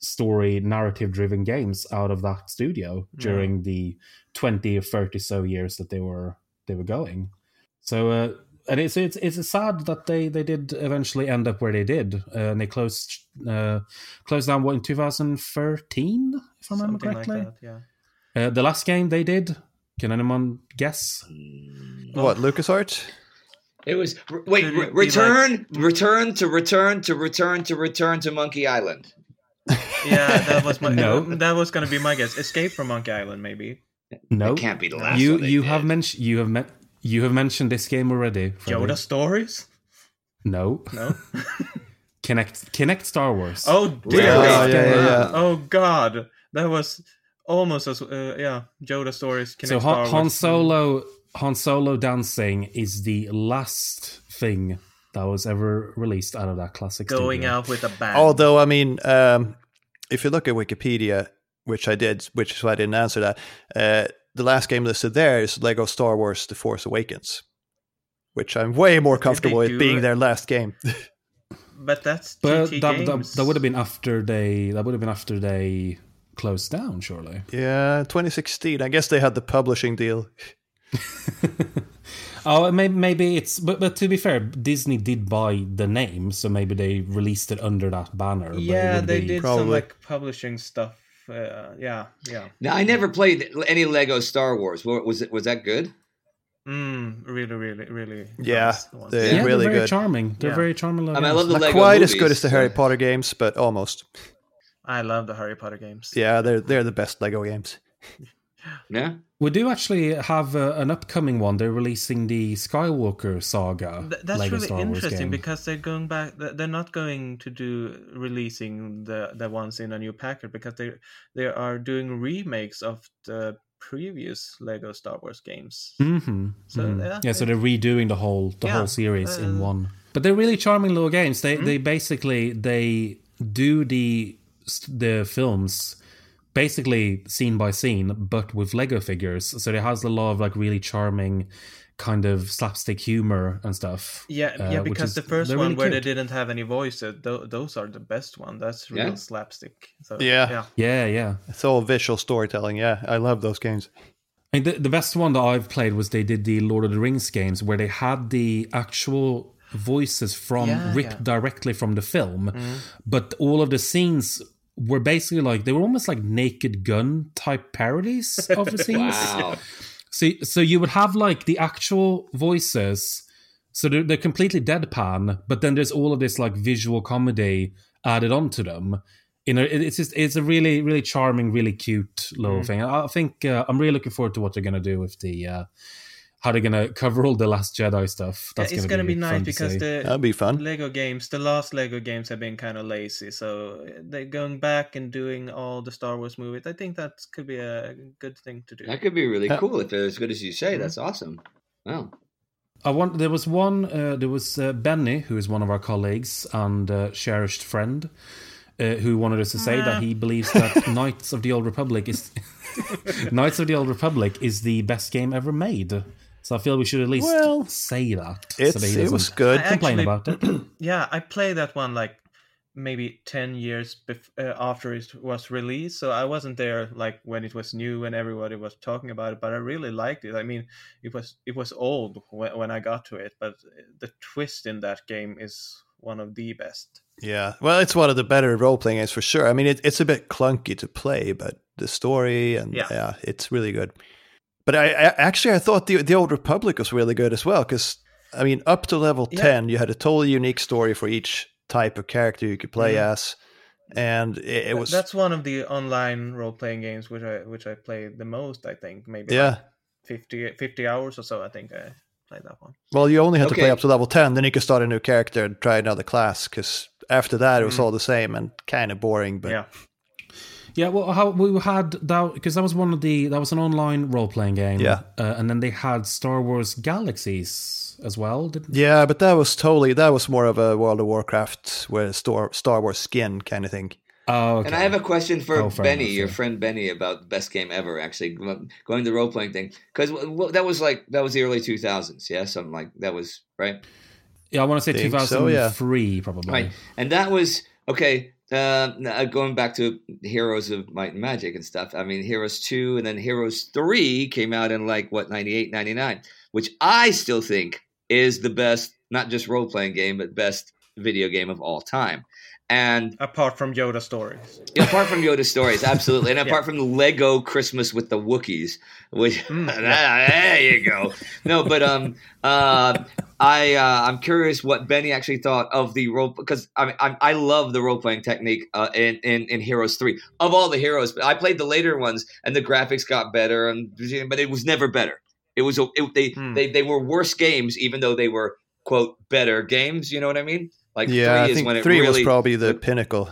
story narrative driven games out of that studio during the 20 or 30 so years that they were they were going so uh, and it's it's it's sad that they they did eventually end up where they did uh, and they closed uh closed down what in 2013 if i remember Something like correctly that, yeah. uh, the last game they did can anyone guess What LucasArts? It was wait. Could Re- it be return, return to return to return to return to Monkey Island. Yeah, that was my No. that was gonna be my guess. Escape from Monkey Island, maybe. no It can't be the last you one you did. have mentioned you have met you have mentioned this game already Freddy. Yoda stories? no No. Connect Kinect Star Wars Oh dear. Yeah, God. yeah, yeah, yeah. Oh God, that was almost as uh, yeah. Yoda stories. Kinect so Star Han, Wars. Han Solo Han Solo dancing is the last thing that was ever released out of that classic going studio. out with a bang. Although, I mean, um, if you look at Wikipedia, which I did, which is why I didn't answer that, uh, the last game listed there is Lego Star Wars The Force Awakens, which I'm way more comfortable with being it? their last game. but that's But that, that, games. that would have been after they that would have been after they closed down, surely. yeah, 2016. I guess they had the publishing deal. Oh, maybe, maybe it's but but to be fair, Disney did buy the name, so maybe they released it under that banner. Yeah, would they be- did some like publishing stuff. Uh, yeah, yeah. Now I never played any Lego Star Wars. Was it was that good? Mm, really, really, really. Yeah, nice ones. they- Yeah, really they're very good. charming. They're Yeah. very charming. I mean, I love the Not Lego quite as good as the so- Harry Potter games, but almost. I love the Harry Potter games. Yeah, they're they're the best Lego games. Yeah. We do actually have uh, an upcoming one. They're releasing the Skywalker saga. Th- that's really Star interesting because they're going back. They're not going to do releasing the the ones in a new packet because they they are doing remakes of the previous Lego Star Wars games. Mm-hmm. So, mhm. yeah, yeah, so they're redoing the whole the Yeah, whole series in uh, one. But they're really charming little games. They they basically they do the the films basically scene by scene, but with Lego figures. So it has a lot of like really charming kind of slapstick humor and stuff. Yeah, uh, yeah, because is- the first one really where they didn't have any voices, th- those are the best one. That's real Yeah. slapstick. So, Yeah. yeah. Yeah, yeah. It's all visual storytelling. Yeah, I love those games. I mean, the, the best one that I've played was they did the Lord of the Rings games where they had the actual voices from Yeah, ripped yeah. directly from the film, but all of the scenes were basically like they were almost like Naked Gun type parodies of the scenes. Wow. So, so you would have like the actual voices, so they're, they're completely deadpan, but then there's all of this like visual comedy added onto them. You know, it, it's just it's a really really charming, really cute little thing. I, I think uh, I'm really looking forward to what they're gonna do with the uh, how they're gonna cover all the Last Jedi stuff. Yeah, That's it's gonna, gonna be, fun nice because the That'd be fun. Lego games, the last Lego games have been kind of lazy, so they're going back and doing all the Star Wars movies. I think that could be a good thing to do. That could be really Yeah. cool if they're as good as you say. That's awesome. Wow. I want. There was one. Uh, there was uh, Benny, who is one of our colleagues and uh, cherished friend, uh, who wanted us to say that he believes that Knights of the Old Republic is Knights of the Old Republic is the best game ever made. So I feel we should at least Well, say that. It's so that he it was good. I complain actually- about it. yeah, I played that one like maybe 10 years bef- uh, after it was released so i wasn't there like when it was new and everybody was talking about it but i really liked it i mean it was it was old when, when i got to it but the twist in that game is one of the best Yeah, well, it's one of the better role playing games for sure. I mean, it, it's a bit clunky to play, but the story and yeah, Yeah. it's really good. But I, I actually I thought the the Old Republic was really good as well because I mean, up to level Yeah. ten, you had a totally unique story for each type of character you could play Mhm. as, and it, it was that's one of the online role-playing games which i which i played the most i think maybe yeah. like 50 50 hours or so i think i played that one Well, you only had to play up to level ten, then you could start a new character and try another class because after that it was Mm. all the same and kind of boring. But yeah Yeah, well, how we had that because that was one of the that was an online role playing game. Yeah. uh, and then they had Star Wars Galaxies as well. Didn't Yeah, but that was totally that was more of a World of Warcraft where Star Star Wars skin kind of thing. Oh, okay. And I have a question for Oh, Benny, enough, your yeah. friend Benny, about the best game ever. Actually, going the role playing thing because that was like that was the early two thousands, yeah, something like that was right. yeah, I want to say Think two so, yeah. three, probably. Right. And that was okay. Uh, going back to Heroes of Might and Magic and stuff. I mean, Heroes 2 and then Heroes 3 came out in like, what, 98, 99, which I still think is the best, not just role playing game, but best video game of all time. And apart from yoda stories apart from Yoda stories, absolutely, and Yeah. apart from the Lego Christmas with the Wookiees, which Mm, there you go. No, but um, uh, I uh, I'm curious what Benny actually thought of the role because I mean I, I love the role playing technique uh, in, in in Heroes Three of all the heroes. But I played the later ones and the graphics got better, and but it was never better. It was it, they Hmm. they they were worse games, even though they were quote better games. You know what I mean? Like yeah, three I is think when it three really was probably the pinnacle.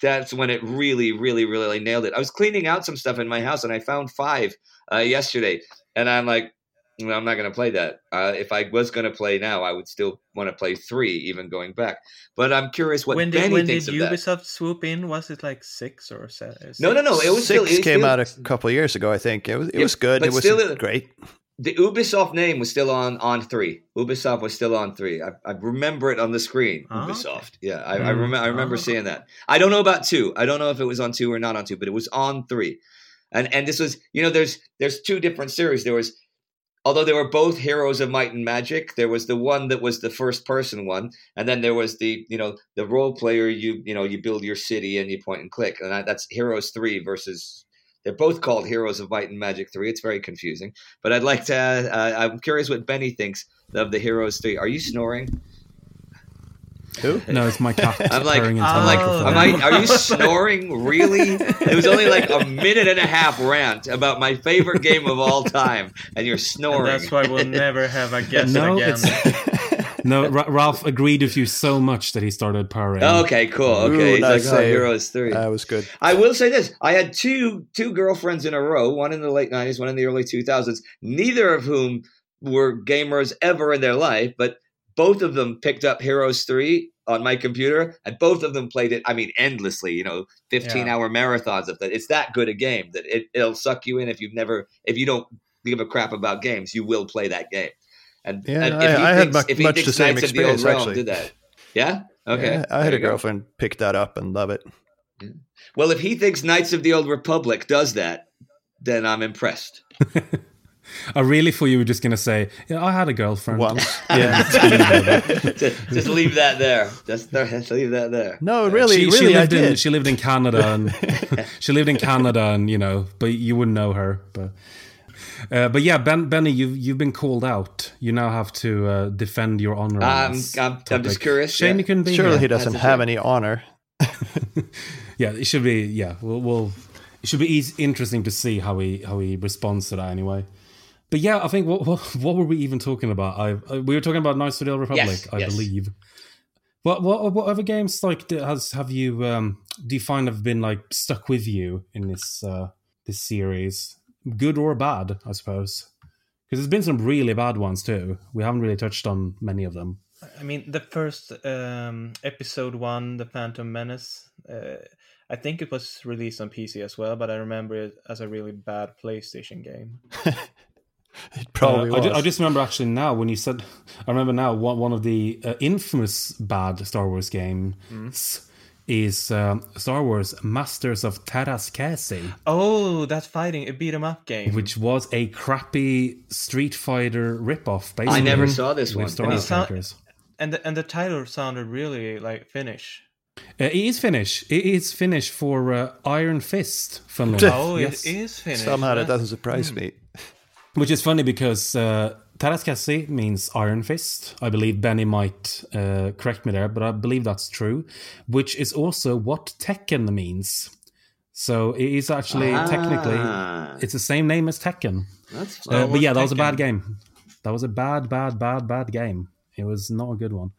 that's when it really, really, really nailed it. I was cleaning out some stuff in my house and I found five uh, yesterday, and I'm like, well, I'm not going to play that. Uh, if I was going to play now, I would still want to play three, even going back. But I'm curious what when did Benny when thinks did of that. Ubisoft swoop in? Was it like six or seven? No, no, no. It was Six still, it came still, out a couple of years ago, I think. It was it Yeah, was good. It was still, great. The Ubisoft name was still on on three. Ubisoft was still on three. I, I remember it on the screen. Oh, okay. Ubisoft. Yeah, I, I Mm. remember. I remember Oh. seeing that. I don't know about two. I don't know if it was on two or not on two, but it was on three. And and this was you know there's there's two different series. There was although they were both Heroes of Might and Magic. There was the one that was the first person one, and then there was the you know the role player. You you know you build your city and you point and click, and that, that's Heroes three versus. They're both called Heroes of Might and Magic 3. It's very confusing. But I'd like to, uh, I'm curious what Benny thinks of the Heroes 3. Are you snoring? Who? No, it's my cat. I'm like, purring into I'm the like, microphone. am I, are you snoring? Really? It was only like a minute and a half rant about my favorite game of all time, and you're And snoring. that's why we'll never have a guest No, again. It's no. Ra- Ralph agreed with you so much that he started purring. okay, cool. Okay, Ooh, he's like, nice oh, save. Heroes 3. That was good. I will say this: I had two two girlfriends in a row, one in the late '90s, one in the early 2000s. Neither of whom were gamers ever in their life, but both of them picked up Heroes 3 on my computer, and both of them played it. I mean, endlessly. You know, 15 Yeah. hour marathons of that. It's that good a game that it, it'll suck you in if you've never, if you don't give a crap about games, you will play that game. And, Yeah, and I- I had mu- if he much the same Knights of the Old experience, Realm actually. did that, yeah, okay, Yeah, I had you a go. girlfriend pick that up and love it. Well, if he thinks Knights of the Old Republic does that, then I'm impressed. I uh, really thought you were just gonna say, "Yeah, I had a girlfriend." Once. yeah. just, just leave that there. Just, just leave that there. No, really, she, really, she I lived in she lived in Canada and she lived in Canada and you know, but you wouldn't know her. But uh, but yeah, Ben Benny, you've you've been called out. You now have to uh, defend your honor. on I'm, this I'm, I'm just curious. Shame yeah. you couldn't be Surely here. he doesn't have any honor. Yeah, it should be. Yeah, we'll, we'll it should be easy, interesting to see how he how he responds to that anyway. But yeah, I think what what, what were we even talking about? I, I we were talking about Knights of the Old Republic, Yes, I yes. believe. What what what other games like has have you um do you find have been like stuck with you in this uh this series, good or bad? I suppose because there's been some really bad ones too. We haven't really touched on many of them. I mean, the first um, episode one, The Phantom Menace, uh, I think it was released on PC as well, but I remember it as a really bad PlayStation game. It probably Uh, I, was. ju- I just remember actually now when you said, I remember now one, one of the uh, infamous bad Star Wars games is um, Star Wars Masters of Teräs Käsi, Oh, that fighting a beat 'em up game. which was a crappy Street Fighter ripoff. Basically, I never saw this with one. Star And Wars it sound- and the, and the title sounded really like Finnish. Uh, it is Finnish. It is Finnish for uh, Iron Fist. Funnily Oh, enough. yes. it is Finnish. Somehow that That- doesn't surprise me. Which is funny because uh, Teräs Käsi means Iron Fist. I believe Benny might uh, correct me there, but I believe that's true. Which is also what Tekken means. So it is actually technically Ah, it's the same name as Tekken. that's Uh, but yeah, that was a bad game. That was a bad, bad, bad, bad game. It was not a good one.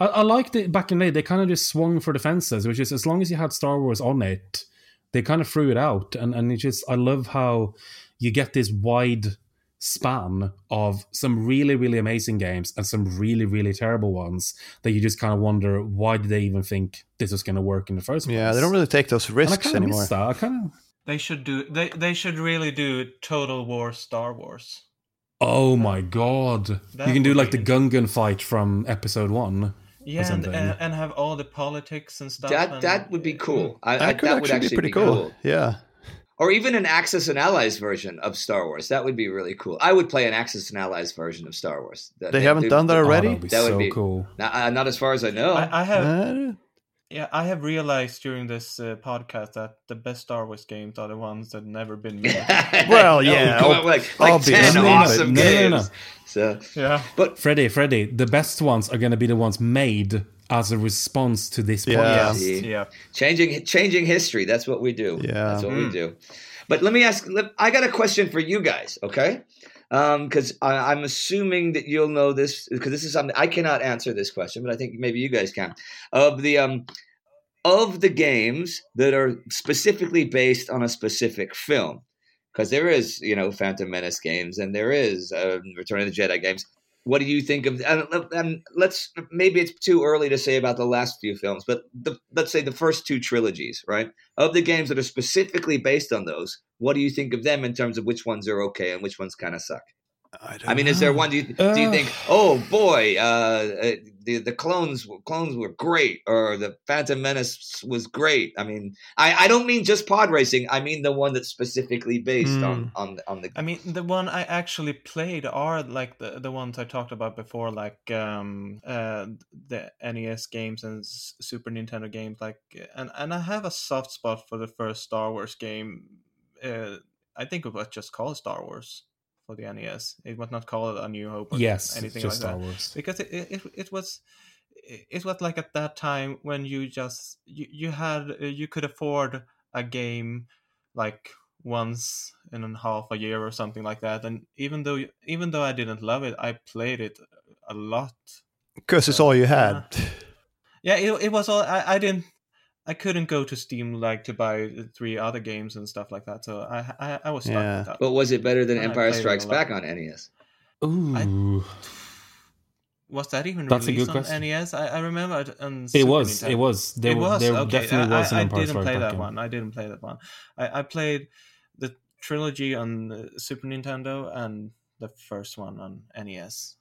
I, I liked it back in the day. They kind of just swung for the fences, which is as long as you had Star Wars on it, they kind of threw it out. And and it just I love how you get this wide span of some really, really amazing games and some really, really terrible ones that you just kind of wonder why did they even think this was going to work in the first place? Yeah, they don't really take those And I risks anymore. that. I kind of. They should do. They they should really do Total War Star Wars. Oh my god! That you can do like the Gungan fight from episode one. Yeah, and, and, and have all the politics and stuff. that and- that would be cool. I, I, That could that would actually, actually be pretty cool. Yeah. Or even an Axis and Allies version of Star Wars. That would be really cool. I would play an Axis and Allies version of Star Wars. That- They haven't done that Oh, already? that'd be That would so be- cool. Not, uh, not as far as I know. I, I have Uh, yeah I have realized during this uh, podcast that the best Star Wars games are the ones that never been made. Well, yeah, come ob- on, like, like obviously. ten No, no, no, awesome no, no, games. no. So, yeah, but Freddy, Freddy, the best ones are going to be the ones made as a response to this Yeah. podcast. See? yeah. changing changing history. That's what we do. Yeah. that's what we Mm. do. But let me ask I got a question for you guys. Okay, because I'm assuming that you'll know this because this is something I cannot answer this question, but I think maybe you guys can. Of the um of the games that are specifically based on a specific film, because there is you know Phantom Menace games and there is uh, Return of the Jedi games. What do you think of? And, let's maybe it's too early to say about the last few films, but the, let's say the first two trilogies, right? Of the games that are specifically based on those, what do you think of them in terms of which ones are okay and which ones kind of suck? I, don't I mean, is there one? Do you, do you Uh. think? Oh boy, uh, uh, the the clones clones were great, or the Phantom Menace was great. I mean, I, I don't mean just pod racing. I mean the one that's specifically based on on on the. I mean, the one I actually played are like the the ones I talked about before, like um uh the NES games and Super Nintendo games. Like, and and I have a soft spot for the first Star Wars game. Uh, I think it was just called Star Wars for the NES. It was not called A New Hope or Yes, anything just like Star that Wars. because it, it, it, it was it was like at that time when you just you, you had uh, you could afford a game like once in a half a year or something like that and even though even though i didn't love it i played it a lot Because it's all you had. yeah it, it was all I, I didn't i couldn't go to steam like to buy three other games and stuff like that so i i, I was stuck Yeah. with that But was it better than I Empire Strikes. Back on NES? Ooh, was that even That's a released good on question. nes i, I remember it on it was. Nintendo. It was. There, it was there okay. definitely I, was an I, I Empire didn't Strikes play that game. one. I didn't play that one. I, I played the trilogy on uh, Super Nintendo and the first one on NES.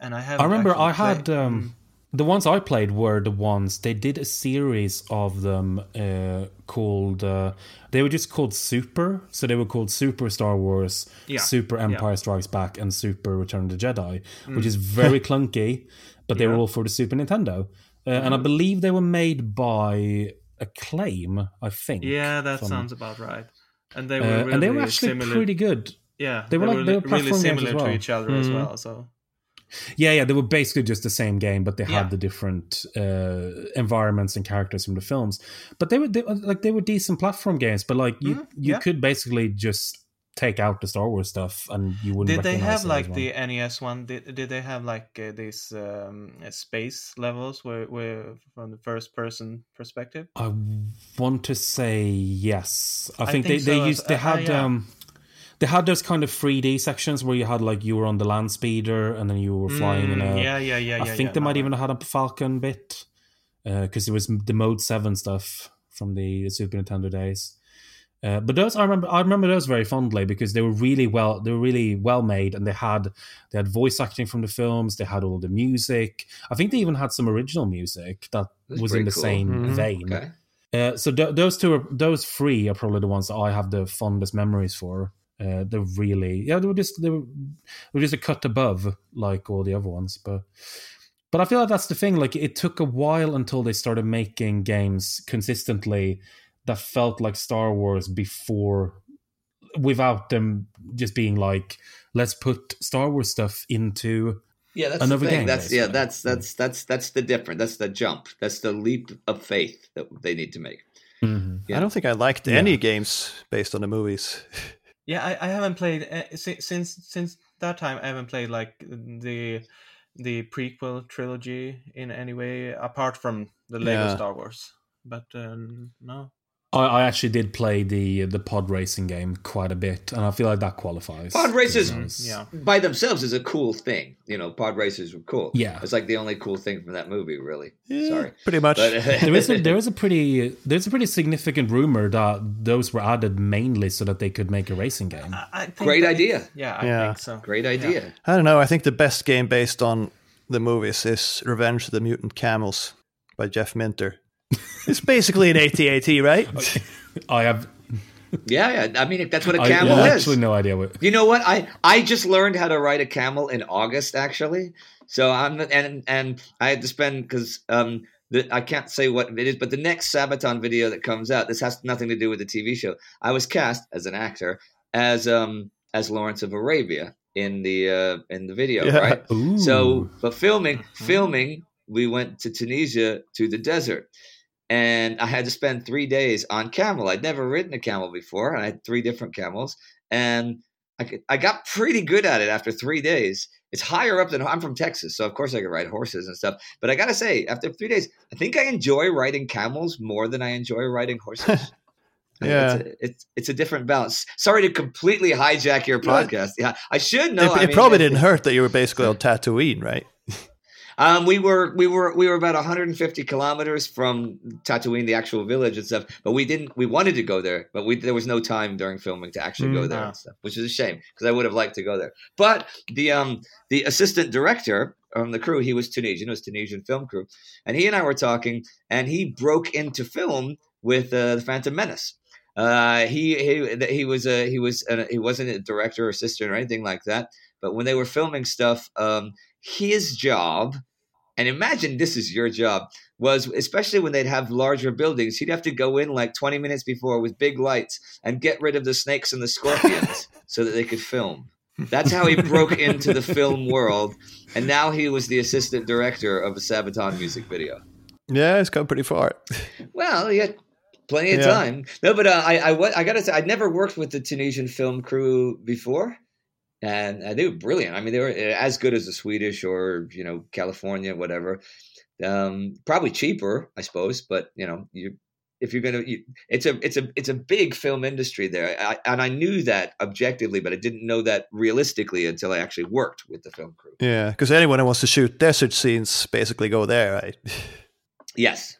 And I have. I remember I had um, the ones I played were the ones they did a series of them uh, called uh, they were just called Super, so they were called Super Star Wars, Yeah, Super yeah. Mm. Empire Strikes Back, and Super Return of the Jedi, which is very clunky, but they were all for the Super Nintendo, uh, and I believe they were made by Acclaim, I think. yeah, that from- sounds about right. And they were Uh, really and they were actually similar. pretty good. yeah, they were like- they were really similar well. to each other as Mhm. well. So Yeah, yeah, they were basically just the same game, but they had the different uh, environments and characters from the films. But they were they, like they were decent platform games. But like you, Mhm, you yeah. could basically just take out the Star Wars stuff, and you wouldn't. did they have like one. the NES one? Did, did they have like uh, these um, uh, space levels where, where from the first person perspective? I want to say yes. I I think, think they, they so, used they uh, uh, had yeah. um they had those kind of 3D sections where you had like you were on the land speeder and then you were flying in Mm, a yeah, yeah, yeah. Yeah. I yeah, think yeah, they no, might I- even have had a Falcon bit because it was the Mode Seven stuff from the Super Nintendo days. Uh, but those I remember, I remember those very fondly because they were really well, they were really well made, and they had they had voice acting from the films. They had all the music. I think they even had some original music that That's was in the cool. same Mhm. vein. Okay. Uh, so th- those two, are, those three are probably the ones that I have the fondest memories for. Uh, they're really, yeah, they were just they were, they were just a cut above like all the other ones, but but I feel like that's the thing. Like it took a while until they started making games consistently that felt like Star Wars before, without them just being like, let's put Star Wars stuff into Yeah, that's Another the thing. game, That's yeah, that's that's that's that's the difference. That's the jump. That's the leap of faith that they need to make. Yeah. I don't think I liked Yeah. any games based on the movies. Yeah, I, I haven't played uh, si- since since that time. I haven't played like the the prequel trilogy in any way apart from the Lego Yeah. Star Wars. But um, no, I, I actually did play the the pod racing game quite a bit, and I feel like that qualifies. Pod races- because- yeah, By themselves is a cool thing. You know, pod racers were cool. Yeah. it's like the only cool thing from that movie. Really. Yeah, Sorry, pretty much. but there is a, there is a pretty there's a pretty significant rumor that those were added mainly so that they could make a racing game. I, I think Great that- idea. Yeah, I Yeah. think so. great idea. I don't know. I think the best game based on the movies is Revenge of the Mutant Camels by Jeff Minter. It's basically an AT-AT, right? I have Yeah, yeah. I mean, that's what a camel I have is. actually no idea what. You know what? I I just learned how to ride a camel in August actually. So I'm and and I had to spend because um the, I can't say what it is, but the next Sabaton video that comes out, this has nothing to do with the TV show. I was cast as an actor as um as Lawrence of Arabia in the uh in the video, Yeah. right? Ooh. So, but filming, filming, we went to Tunisia to the desert, and I had to spend three days on camel. I'd never ridden a camel before, and I had three different camels, and I could, I got pretty good at it after three days. It's higher up than I'm from Texas, so of course I could ride horses and stuff. But I gotta say, after three days, I think I enjoy riding camels more than I enjoy riding horses. Yeah. it's a, it's, it's a different balance. Sorry to completely hijack your podcast. Yeah, I should know. it I mean, probably it's- didn't hurt that you were basically on Tatooine, right? Um, we were we were we were about 150 kilometers from Tatooine, the actual village and stuff. But we didn't. We wanted to go there, but we there was no time during filming to actually go Mm. there and stuff, which is a shame because I would have liked to go there. But the um the assistant director on the crew, he was Tunisian, it was Tunisian film crew, and he and I were talking, and he broke into film with uh, the Phantom Menace. Uh, he he he was a he was a, he wasn't a director or assistant or anything like that. But when they were filming stuff, um, his job, and imagine this is your job, was especially when they'd have larger buildings, he'd have to go in like 20 minutes before with big lights and get rid of the snakes and the scorpions so that they could film. That's how he broke into the film world, and now he was the assistant director of a Sabaton music video. Yeah, it's come pretty far. Well, he had plenty of Yeah. time. No, but uh, I, I, I gotta say, I'd never worked with the Tunisian film crew before, and uh, they were brilliant. I mean, they were uh, as good as the Swedish or you know California, whatever. Um, probably cheaper, I suppose, but you know, you if you're gonna, you, it's a it's a it's a big film industry there, I, and I knew that objectively, but I didn't know that realistically until I actually worked with the film crew. Yeah, because anyone who wants to shoot desert scenes basically go there, right? Yes,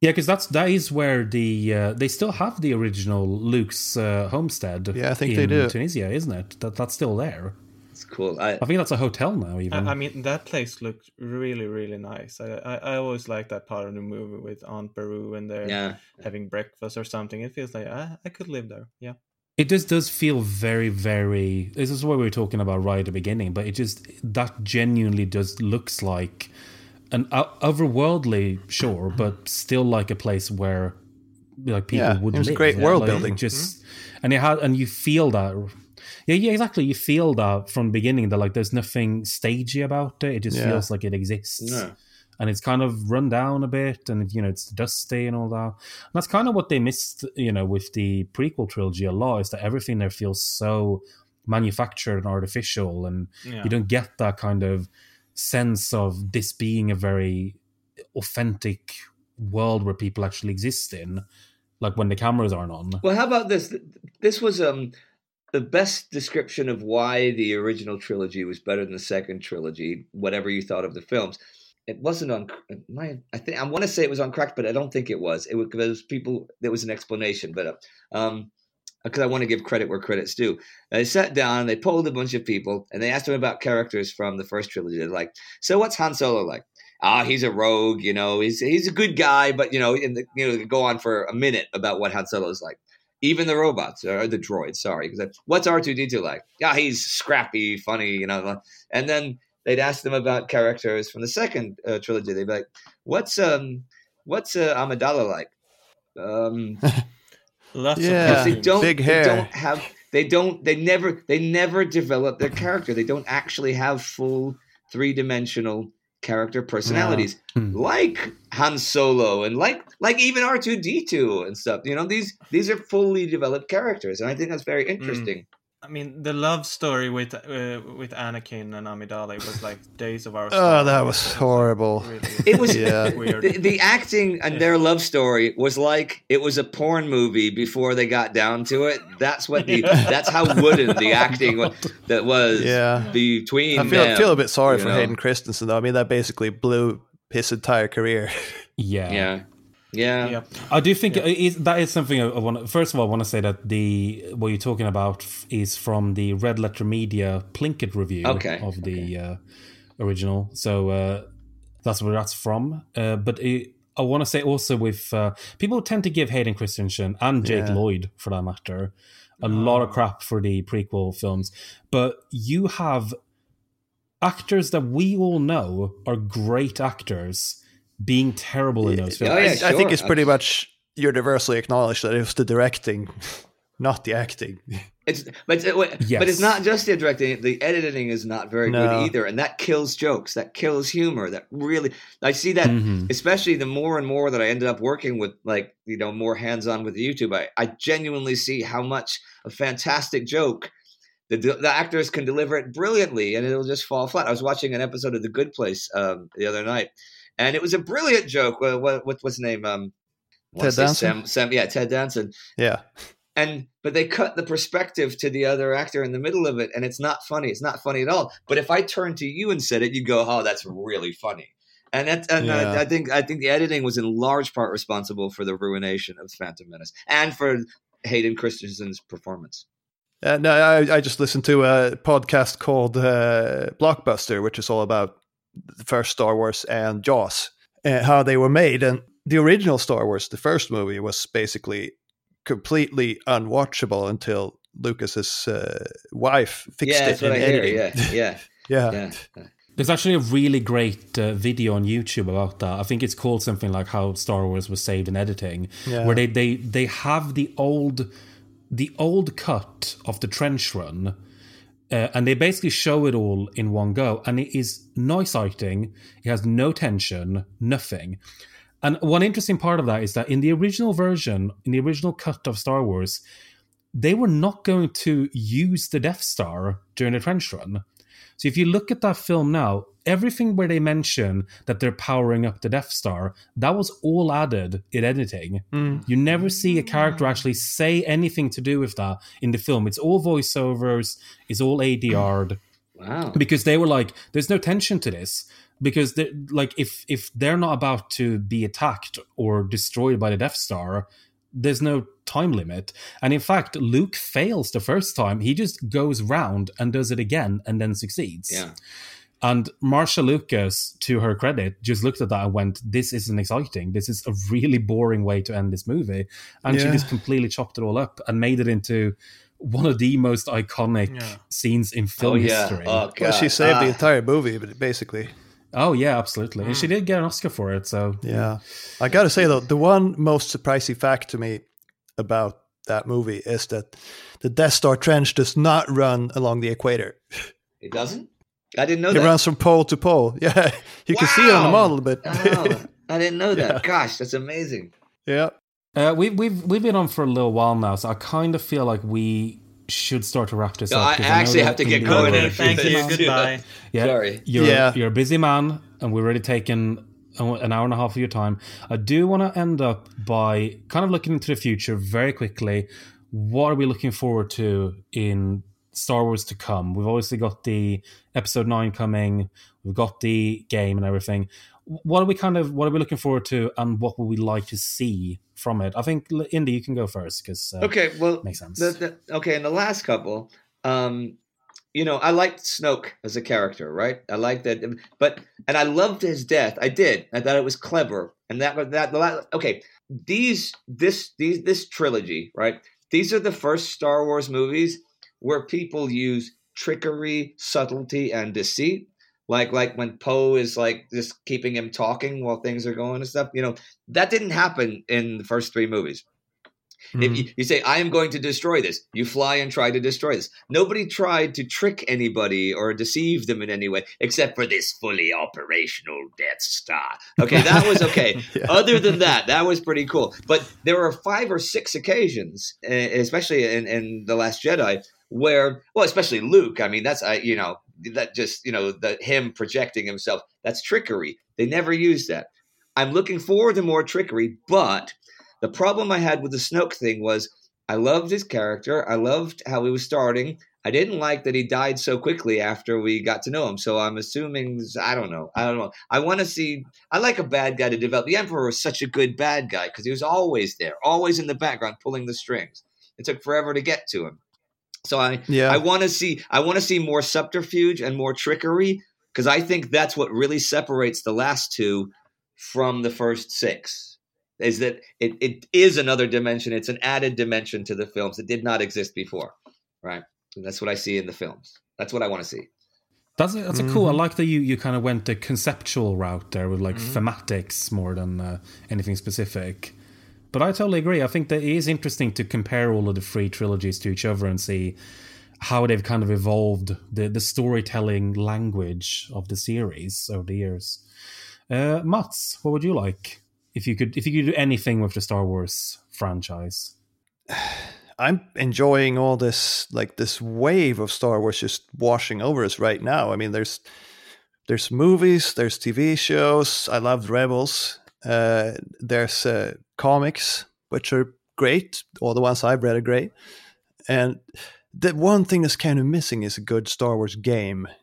Yeah, because that's that is where the uh, they still have the original Luke's uh, homestead. Yeah, I think in they do. Tunisia, isn't it? That that's still there. it's cool. I, I think that's a hotel now. Even I, I mean, that place looked really, really nice. I, I, I always like that part of the movie with Aunt Beru and they're yeah, having breakfast or something. It feels like I, I could live there. Yeah. It just does feel very, very. This is what we were talking about right at the beginning, but it just that genuinely does looks like an otherworldly, sure, but still like a place where like people Yeah, would it was live. great world Like, building. Just mm-hmm. and you had and you feel that. Yeah, yeah, exactly. You feel that from the beginning that like there's nothing stagey about it. It just Yeah. feels like it exists no. and it's kind of run down a bit and you know it's dusty and all that and that's kind of what they missed you know with the prequel trilogy a lot is that everything there feels so manufactured and artificial and Yeah. you don't get that kind of sense of this being a very authentic world where people actually exist in like when the cameras aren't on Well, how about this? This was um the best description of why the original trilogy was better than the second trilogy. Whatever you thought of the films, it wasn't on. My, I think I want to say it was on crack but I don't think it was. It was because people. There was an explanation, but um, because I want to give credit where credit's due. They sat down, and they polled a bunch of people, and they asked them about characters from the first trilogy. They're like, "So what's Han Solo like?" ah, he's a rogue, you know, he's he's a good guy, but you know, in the, you know, go on for a minute about what Han Solo is like. Even the robots or the droids, sorry, because what's R two D two like? Yeah, he's scrappy, funny, you know. And then they'd ask them about characters from the second uh, trilogy. They'd be like, "What's um, what's uh, Amidala like?" Um, Lots Yeah. of they don't Big they hair. don't have they don't they never they never develop their character they don't actually have full three-dimensional character personalities Hmm. like Han Solo and like like even R2D2 and stuff you know these these are fully developed characters and I think that's very Mm. Interesting I mean, the love story with uh, with Anakin and Amidala was like Days of Our. Oh, Star that Wars. was horrible. Really it was Yeah. weird. the, the acting and their love story was like it was a porn movie before they got down to it that's what the that's how wooden the acting was, that was Yeah. between I feel, them, feel a bit sorry for know? Hayden Christensen, though. I mean, that basically blew his entire career. Yeah. Yeah. Yeah. yeah. I do think it is, that is something I, I want. First of all, I want to say that the what you're talking about f- is from the Red Letter Media Plinkett review Okay, of the uh, original. So uh, that's where that's from. Uh, but it, I want to say also with uh, people tend to give Hayden Christensen and Jake Yeah. Lloyd, for that matter, a lot of crap for the prequel films. But you have actors that we all know are great actors being terrible in those films. Oh, yeah, I, I think it's pretty much universally acknowledged that it was the directing, not the acting. It's but it's, but Yes. it's not just the directing. The editing is not very No. good either, and that kills jokes. That kills humor. That really, I see that. Mhm. Especially the more and more that I ended up working with, like you know, more hands on with YouTube. I, I genuinely see how much a fantastic joke. The, the actors can deliver it brilliantly, and it'll just fall flat. I was watching an episode of The Good Place um, the other night, and it was a brilliant joke. What, what, what's his name? Um, Ted Danson? Sam, Sam, yeah, Ted Danson Yeah. and but they cut the perspective to the other actor in the middle of it and it's not funny it's not funny at all but if i turned to you and said it you'd go oh that's really funny and that and Yeah. I, I think i think the editing was in large part responsible for the ruination of phantom menace and for hayden christensen's performance Uh, no, I, I just listened to a podcast called uh, Blockbuster, which is all about the first Star Wars and Jaws, and how they were made. And the original Star Wars, the first movie, was basically completely unwatchable until Lucas's uh, wife fixed yeah it in i hear editing. yeah yeah yeah. yeah There's actually a really great uh, video on YouTube about that. I think it's called something like how Star Wars was saved in editing, Yeah. where they, they they have the old the old cut of the trench run, uh, and they basically show it all in one go, and it is no exciting. It has no tension, nothing. And one interesting part of that is that in the original version, in the original cut of Star Wars, they were not going to use the Death Star during the trench run. So if you look at that film now, everything where they mention that they're powering up the Death Star, that was all added in editing. Mm. You never see a character actually say anything to do with that in the film. It's all voiceovers, it's all ADR'd wow because they were like, "There's no tension to this." Because like if if they're not about to be attacked or destroyed by the Death Star, there's no time limit. And in fact, Luke fails the first time. He just goes round and does it again and then succeeds. yeah And Marcia Lucas, to her credit, just looked at that and went, This isn't exciting. This is a really boring way to end this movie. And she just completely chopped it all up and made it into one of the most iconic Yeah. scenes in oh film yeah history. oh god Well, she saved the Ah. entire movie, but basically. Oh yeah, absolutely. And she did get an Oscar for it. So Yeah. I got to say, though, the one most surprising fact to me about that movie is that the Death Star trench does not run along the equator. it doesn't i didn't know It that runs from pole to pole. Yeah. You can see it on the model, but oh, i didn't know that Yeah. gosh that's amazing yeah. uh, we've we've we've been on for a little while now, so I kind of feel like we should start to wrap this No, up. I know actually that have to get going. Okay, a thank you. things. Goodbye. Yeah, Sorry. You're, Yeah. you're a busy man, and we've already taken an hour and a half of your time. I do want to end up by kind of looking into the future very quickly. What are we looking forward to in Star Wars to come? We've obviously got the Episode Nine coming. We've got the game and everything. What are we kind of what are we looking forward to, and what would we like to see from it? I think Indy, you can go first because uh, Okay, well, Makes sense. The, the, okay, in the last couple, um, you know, I liked Snoke as a character, right? I liked that, but and I loved his death. I did. I thought it was clever, and that was that. Okay, these this these this trilogy, right? These are the first Star Wars movies where people use trickery, subtlety, and deceit. Like like when Poe is like just keeping him talking while things are going and stuff. You know that didn't happen in the first three movies. Mm-hmm. If you, you, say, I am going to destroy this, you fly and try to destroy this. Nobody tried to trick anybody or deceive them in any way, except for this fully operational Death Star. Okay, that was okay. yeah. Other than that, that was pretty cool. But there were five or six occasions, especially in, in The Last Jedi, where, well, especially Luke, I mean, that's, I, you know, that just, you know, the, him projecting himself, that's trickery. They never used that. I'm looking forward to more trickery, but – the problem I had with the Snoke thing was I loved his character. I loved how he was starting. I didn't like that he died so quickly after we got to know him. So I'm assuming I don't know. I don't know. I want to see. I like a bad guy to develop. The Emperor was such a good bad guy because he was always there, always in the background, pulling the strings. It took forever to get to him. So I yeah. I want to see I want to see more subterfuge and more trickery because I think that's what really separates the last two from the first six is that it, it is another dimension. It's an added dimension to the films that did not exist before, right? And that's what I see in the films. That's what I want to see. That's a, that's a cool. I mm-hmm. like that you, you kind of went the conceptual route there with like mm-hmm. thematics more than uh, anything specific. But I totally agree. I think that it is interesting to compare all of the three trilogies to each other and see how they've kind of evolved the, the storytelling language of the series over the years. Uh, Mats, what would you like? if you could if you could do anything with the Star Wars franchise? I'm enjoying all this like this wave of Star Wars just washing over us right now. I mean, there's there's movies, there's TV shows. I loved Rebels. Uh, there's uh, comics, which are great. All the ones I've read are great. And the one thing that's kind of missing is a good Star Wars game.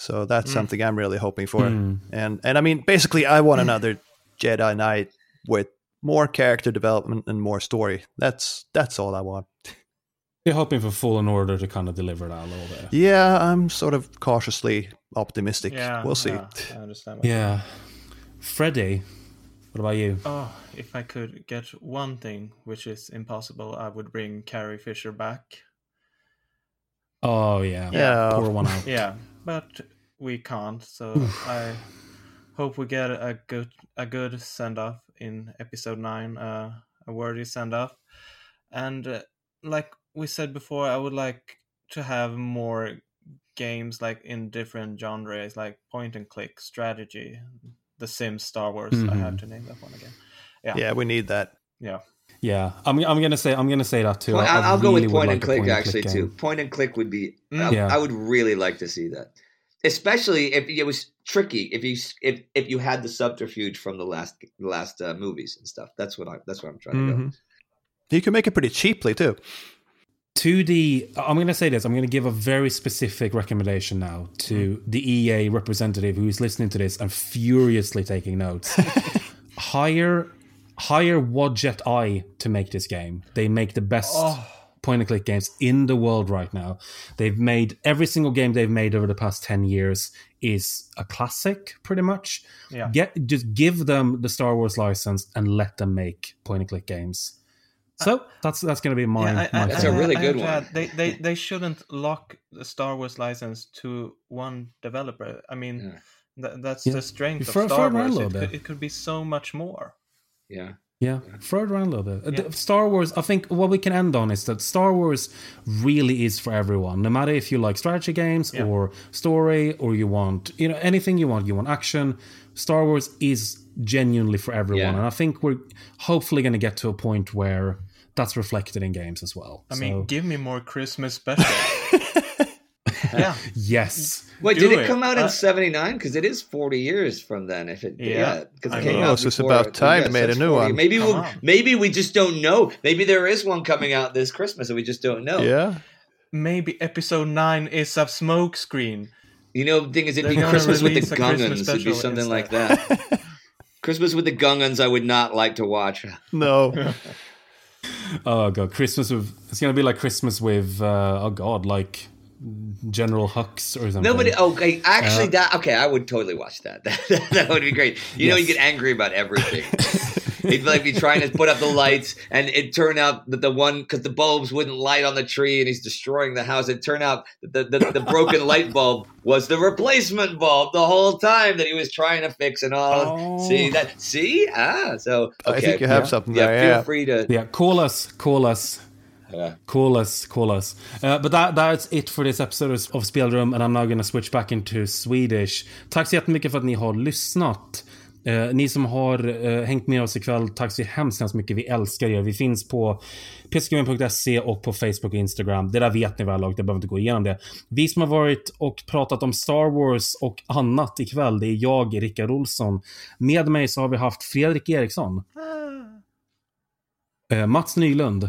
So that's mm. something I'm really hoping for. Mm. And and I mean, basically, I want another Jedi Knight with more character development and more story. That's that's all I want. You're hoping for Fallen Order to kind of deliver that a little bit. Yeah, I'm sort of cautiously optimistic. Yeah, we'll see. Yeah, I understand. Yeah, Freddie, what about you? Oh, if I could get one thing, which is impossible, I would bring Carrie Fisher back. Oh yeah, yeah, pour one out. yeah, but we can't. So I hope we get a good a good send off in episode nine, uh, a worthy send off. And uh, like we said before, I would like to have more games like in different genres, like point and click strategy, The Sims, Star Wars. Mm-hmm. I have to name that one again. Yeah, yeah, we need that. Yeah. Yeah, I'm. I'm gonna say. I'm gonna say that too. Point, I'll, really go with point and click point actually and click too. Point and click would be. Mm. I, yeah. I would really like to see that especially if it was tricky if you if if you had the subterfuge from the last last uh, movies and stuff that's what i that's what i'm trying mm-hmm. to go mm-hmm. you can make it pretty cheaply too 2d i'm going to say this i'm going to give a very specific recommendation now to mm. the ea representative who's listening to this and furiously taking notes hire hire Wadjet Eye to make this game they make the best oh point and click games in the world right now. They've made every single game they've made over the past 10 years is a classic pretty much. Yeah. Get just give them the Star Wars license and let them make point and click games. So that's that's going to be my. Yeah, I, my that's a really good one. They, they they shouldn't lock the Star Wars license to one developer. I mean, yeah. th- that's yeah. the strength for, of Star Wars. It could, it could be so much more. Yeah. Yeah, throw it around a little bit. Uh, yeah. Star Wars, I think what we can end on is that Star Wars really is for everyone. No matter if you like strategy games yeah. or story or you want, you know, anything you want, you want action, Star Wars is genuinely for everyone. Yeah. And I think we're hopefully going to get to a point where that's reflected in games as well. I so. mean, give me more Christmas special. yeah. yes. Wait, Do did it, it come out uh, in '79? Because it is 40 years from then. If it yeah, because yeah, it came out. So it's about time they made a new 40. one. Maybe we'll, maybe we just don't know. Maybe there is one coming out this Christmas and we just don't know. Yeah. Maybe episode nine is a smoke screen. You know, the thing is, it'd be Christmas with the Gungans. It'd be something instead. like that. Christmas with the Gungans, I would not like to watch. No. oh god, Christmas with it's gonna be like Christmas with uh, oh god, like General Hux or something. Nobody. Okay, actually, Uh, that okay. I would totally watch that. That, that would be great. You know, you get angry about everything. He'd like be trying to put up the lights, and it turned out that the one because the bulbs wouldn't light on the tree, and he's destroying the house. It turned out that the, the, the broken light bulb was the replacement bulb the whole time that he was trying to fix and all. Oh. See that? See ah. So okay. I think you have Yeah. something yeah, there. feel free to. Yeah, call us, call us. Yeah. Call us, call us. Uh, but that, that's it for this episode of Spelrum and I'm now gonna switch back into Swedish. Tack så jättemycket för att ni har lyssnat. Eh, ni som har eh, hängt med oss ikväll, tack så hemskt, hemskt mycket. Vi älskar er. Vi finns på pskm.se och på Facebook och Instagram. Det där vet ni väl och det behöver inte gå igenom det. Vi som har varit och pratat om Star Wars och annat ikväll, det är jag, Rickard Olsson. Med mig så har vi haft Fredrik Eriksson. Eh, Mats Nylund.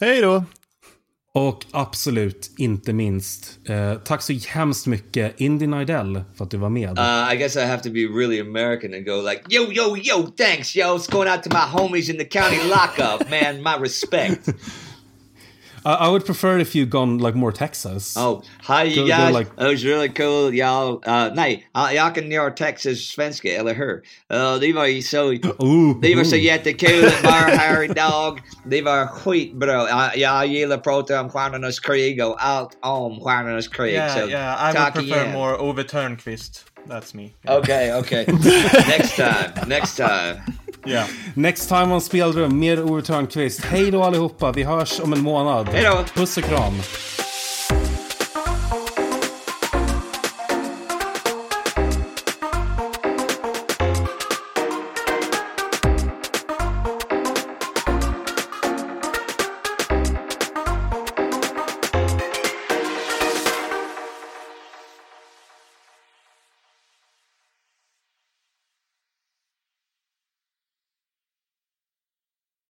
Hej då! Och absolut inte minst, eh, tack så hemskt mycket Indy Nidell för att du var med. Uh, I guess I have to be really American and go like, yo, yo, yo, thanks, yo. It's going out to my homies in the county lockup, man. My respect. I, I would prefer if you gone like more Texas. Oh, hi you Go- go like- It was really cool, y'all. Uh, nej, uh, jag kan göra Texas svenska, eller hur? Uh, det var ju så... Ooh, Det var så ooh. jättekul att vara här idag. Det var skitbra. Uh, jag gillar att prata om Stjärnornas krig och allt om Stjärnornas krig. Yeah, så yeah. I would tack prefer igen. more Ove Turnquist. That's me. Okay, okay. next time, next time. Yeah. Next time on Spelrum, mer Ove Törnqvist. Hej då allihopa, vi hörs om en månad. Hej då. Puss och kram.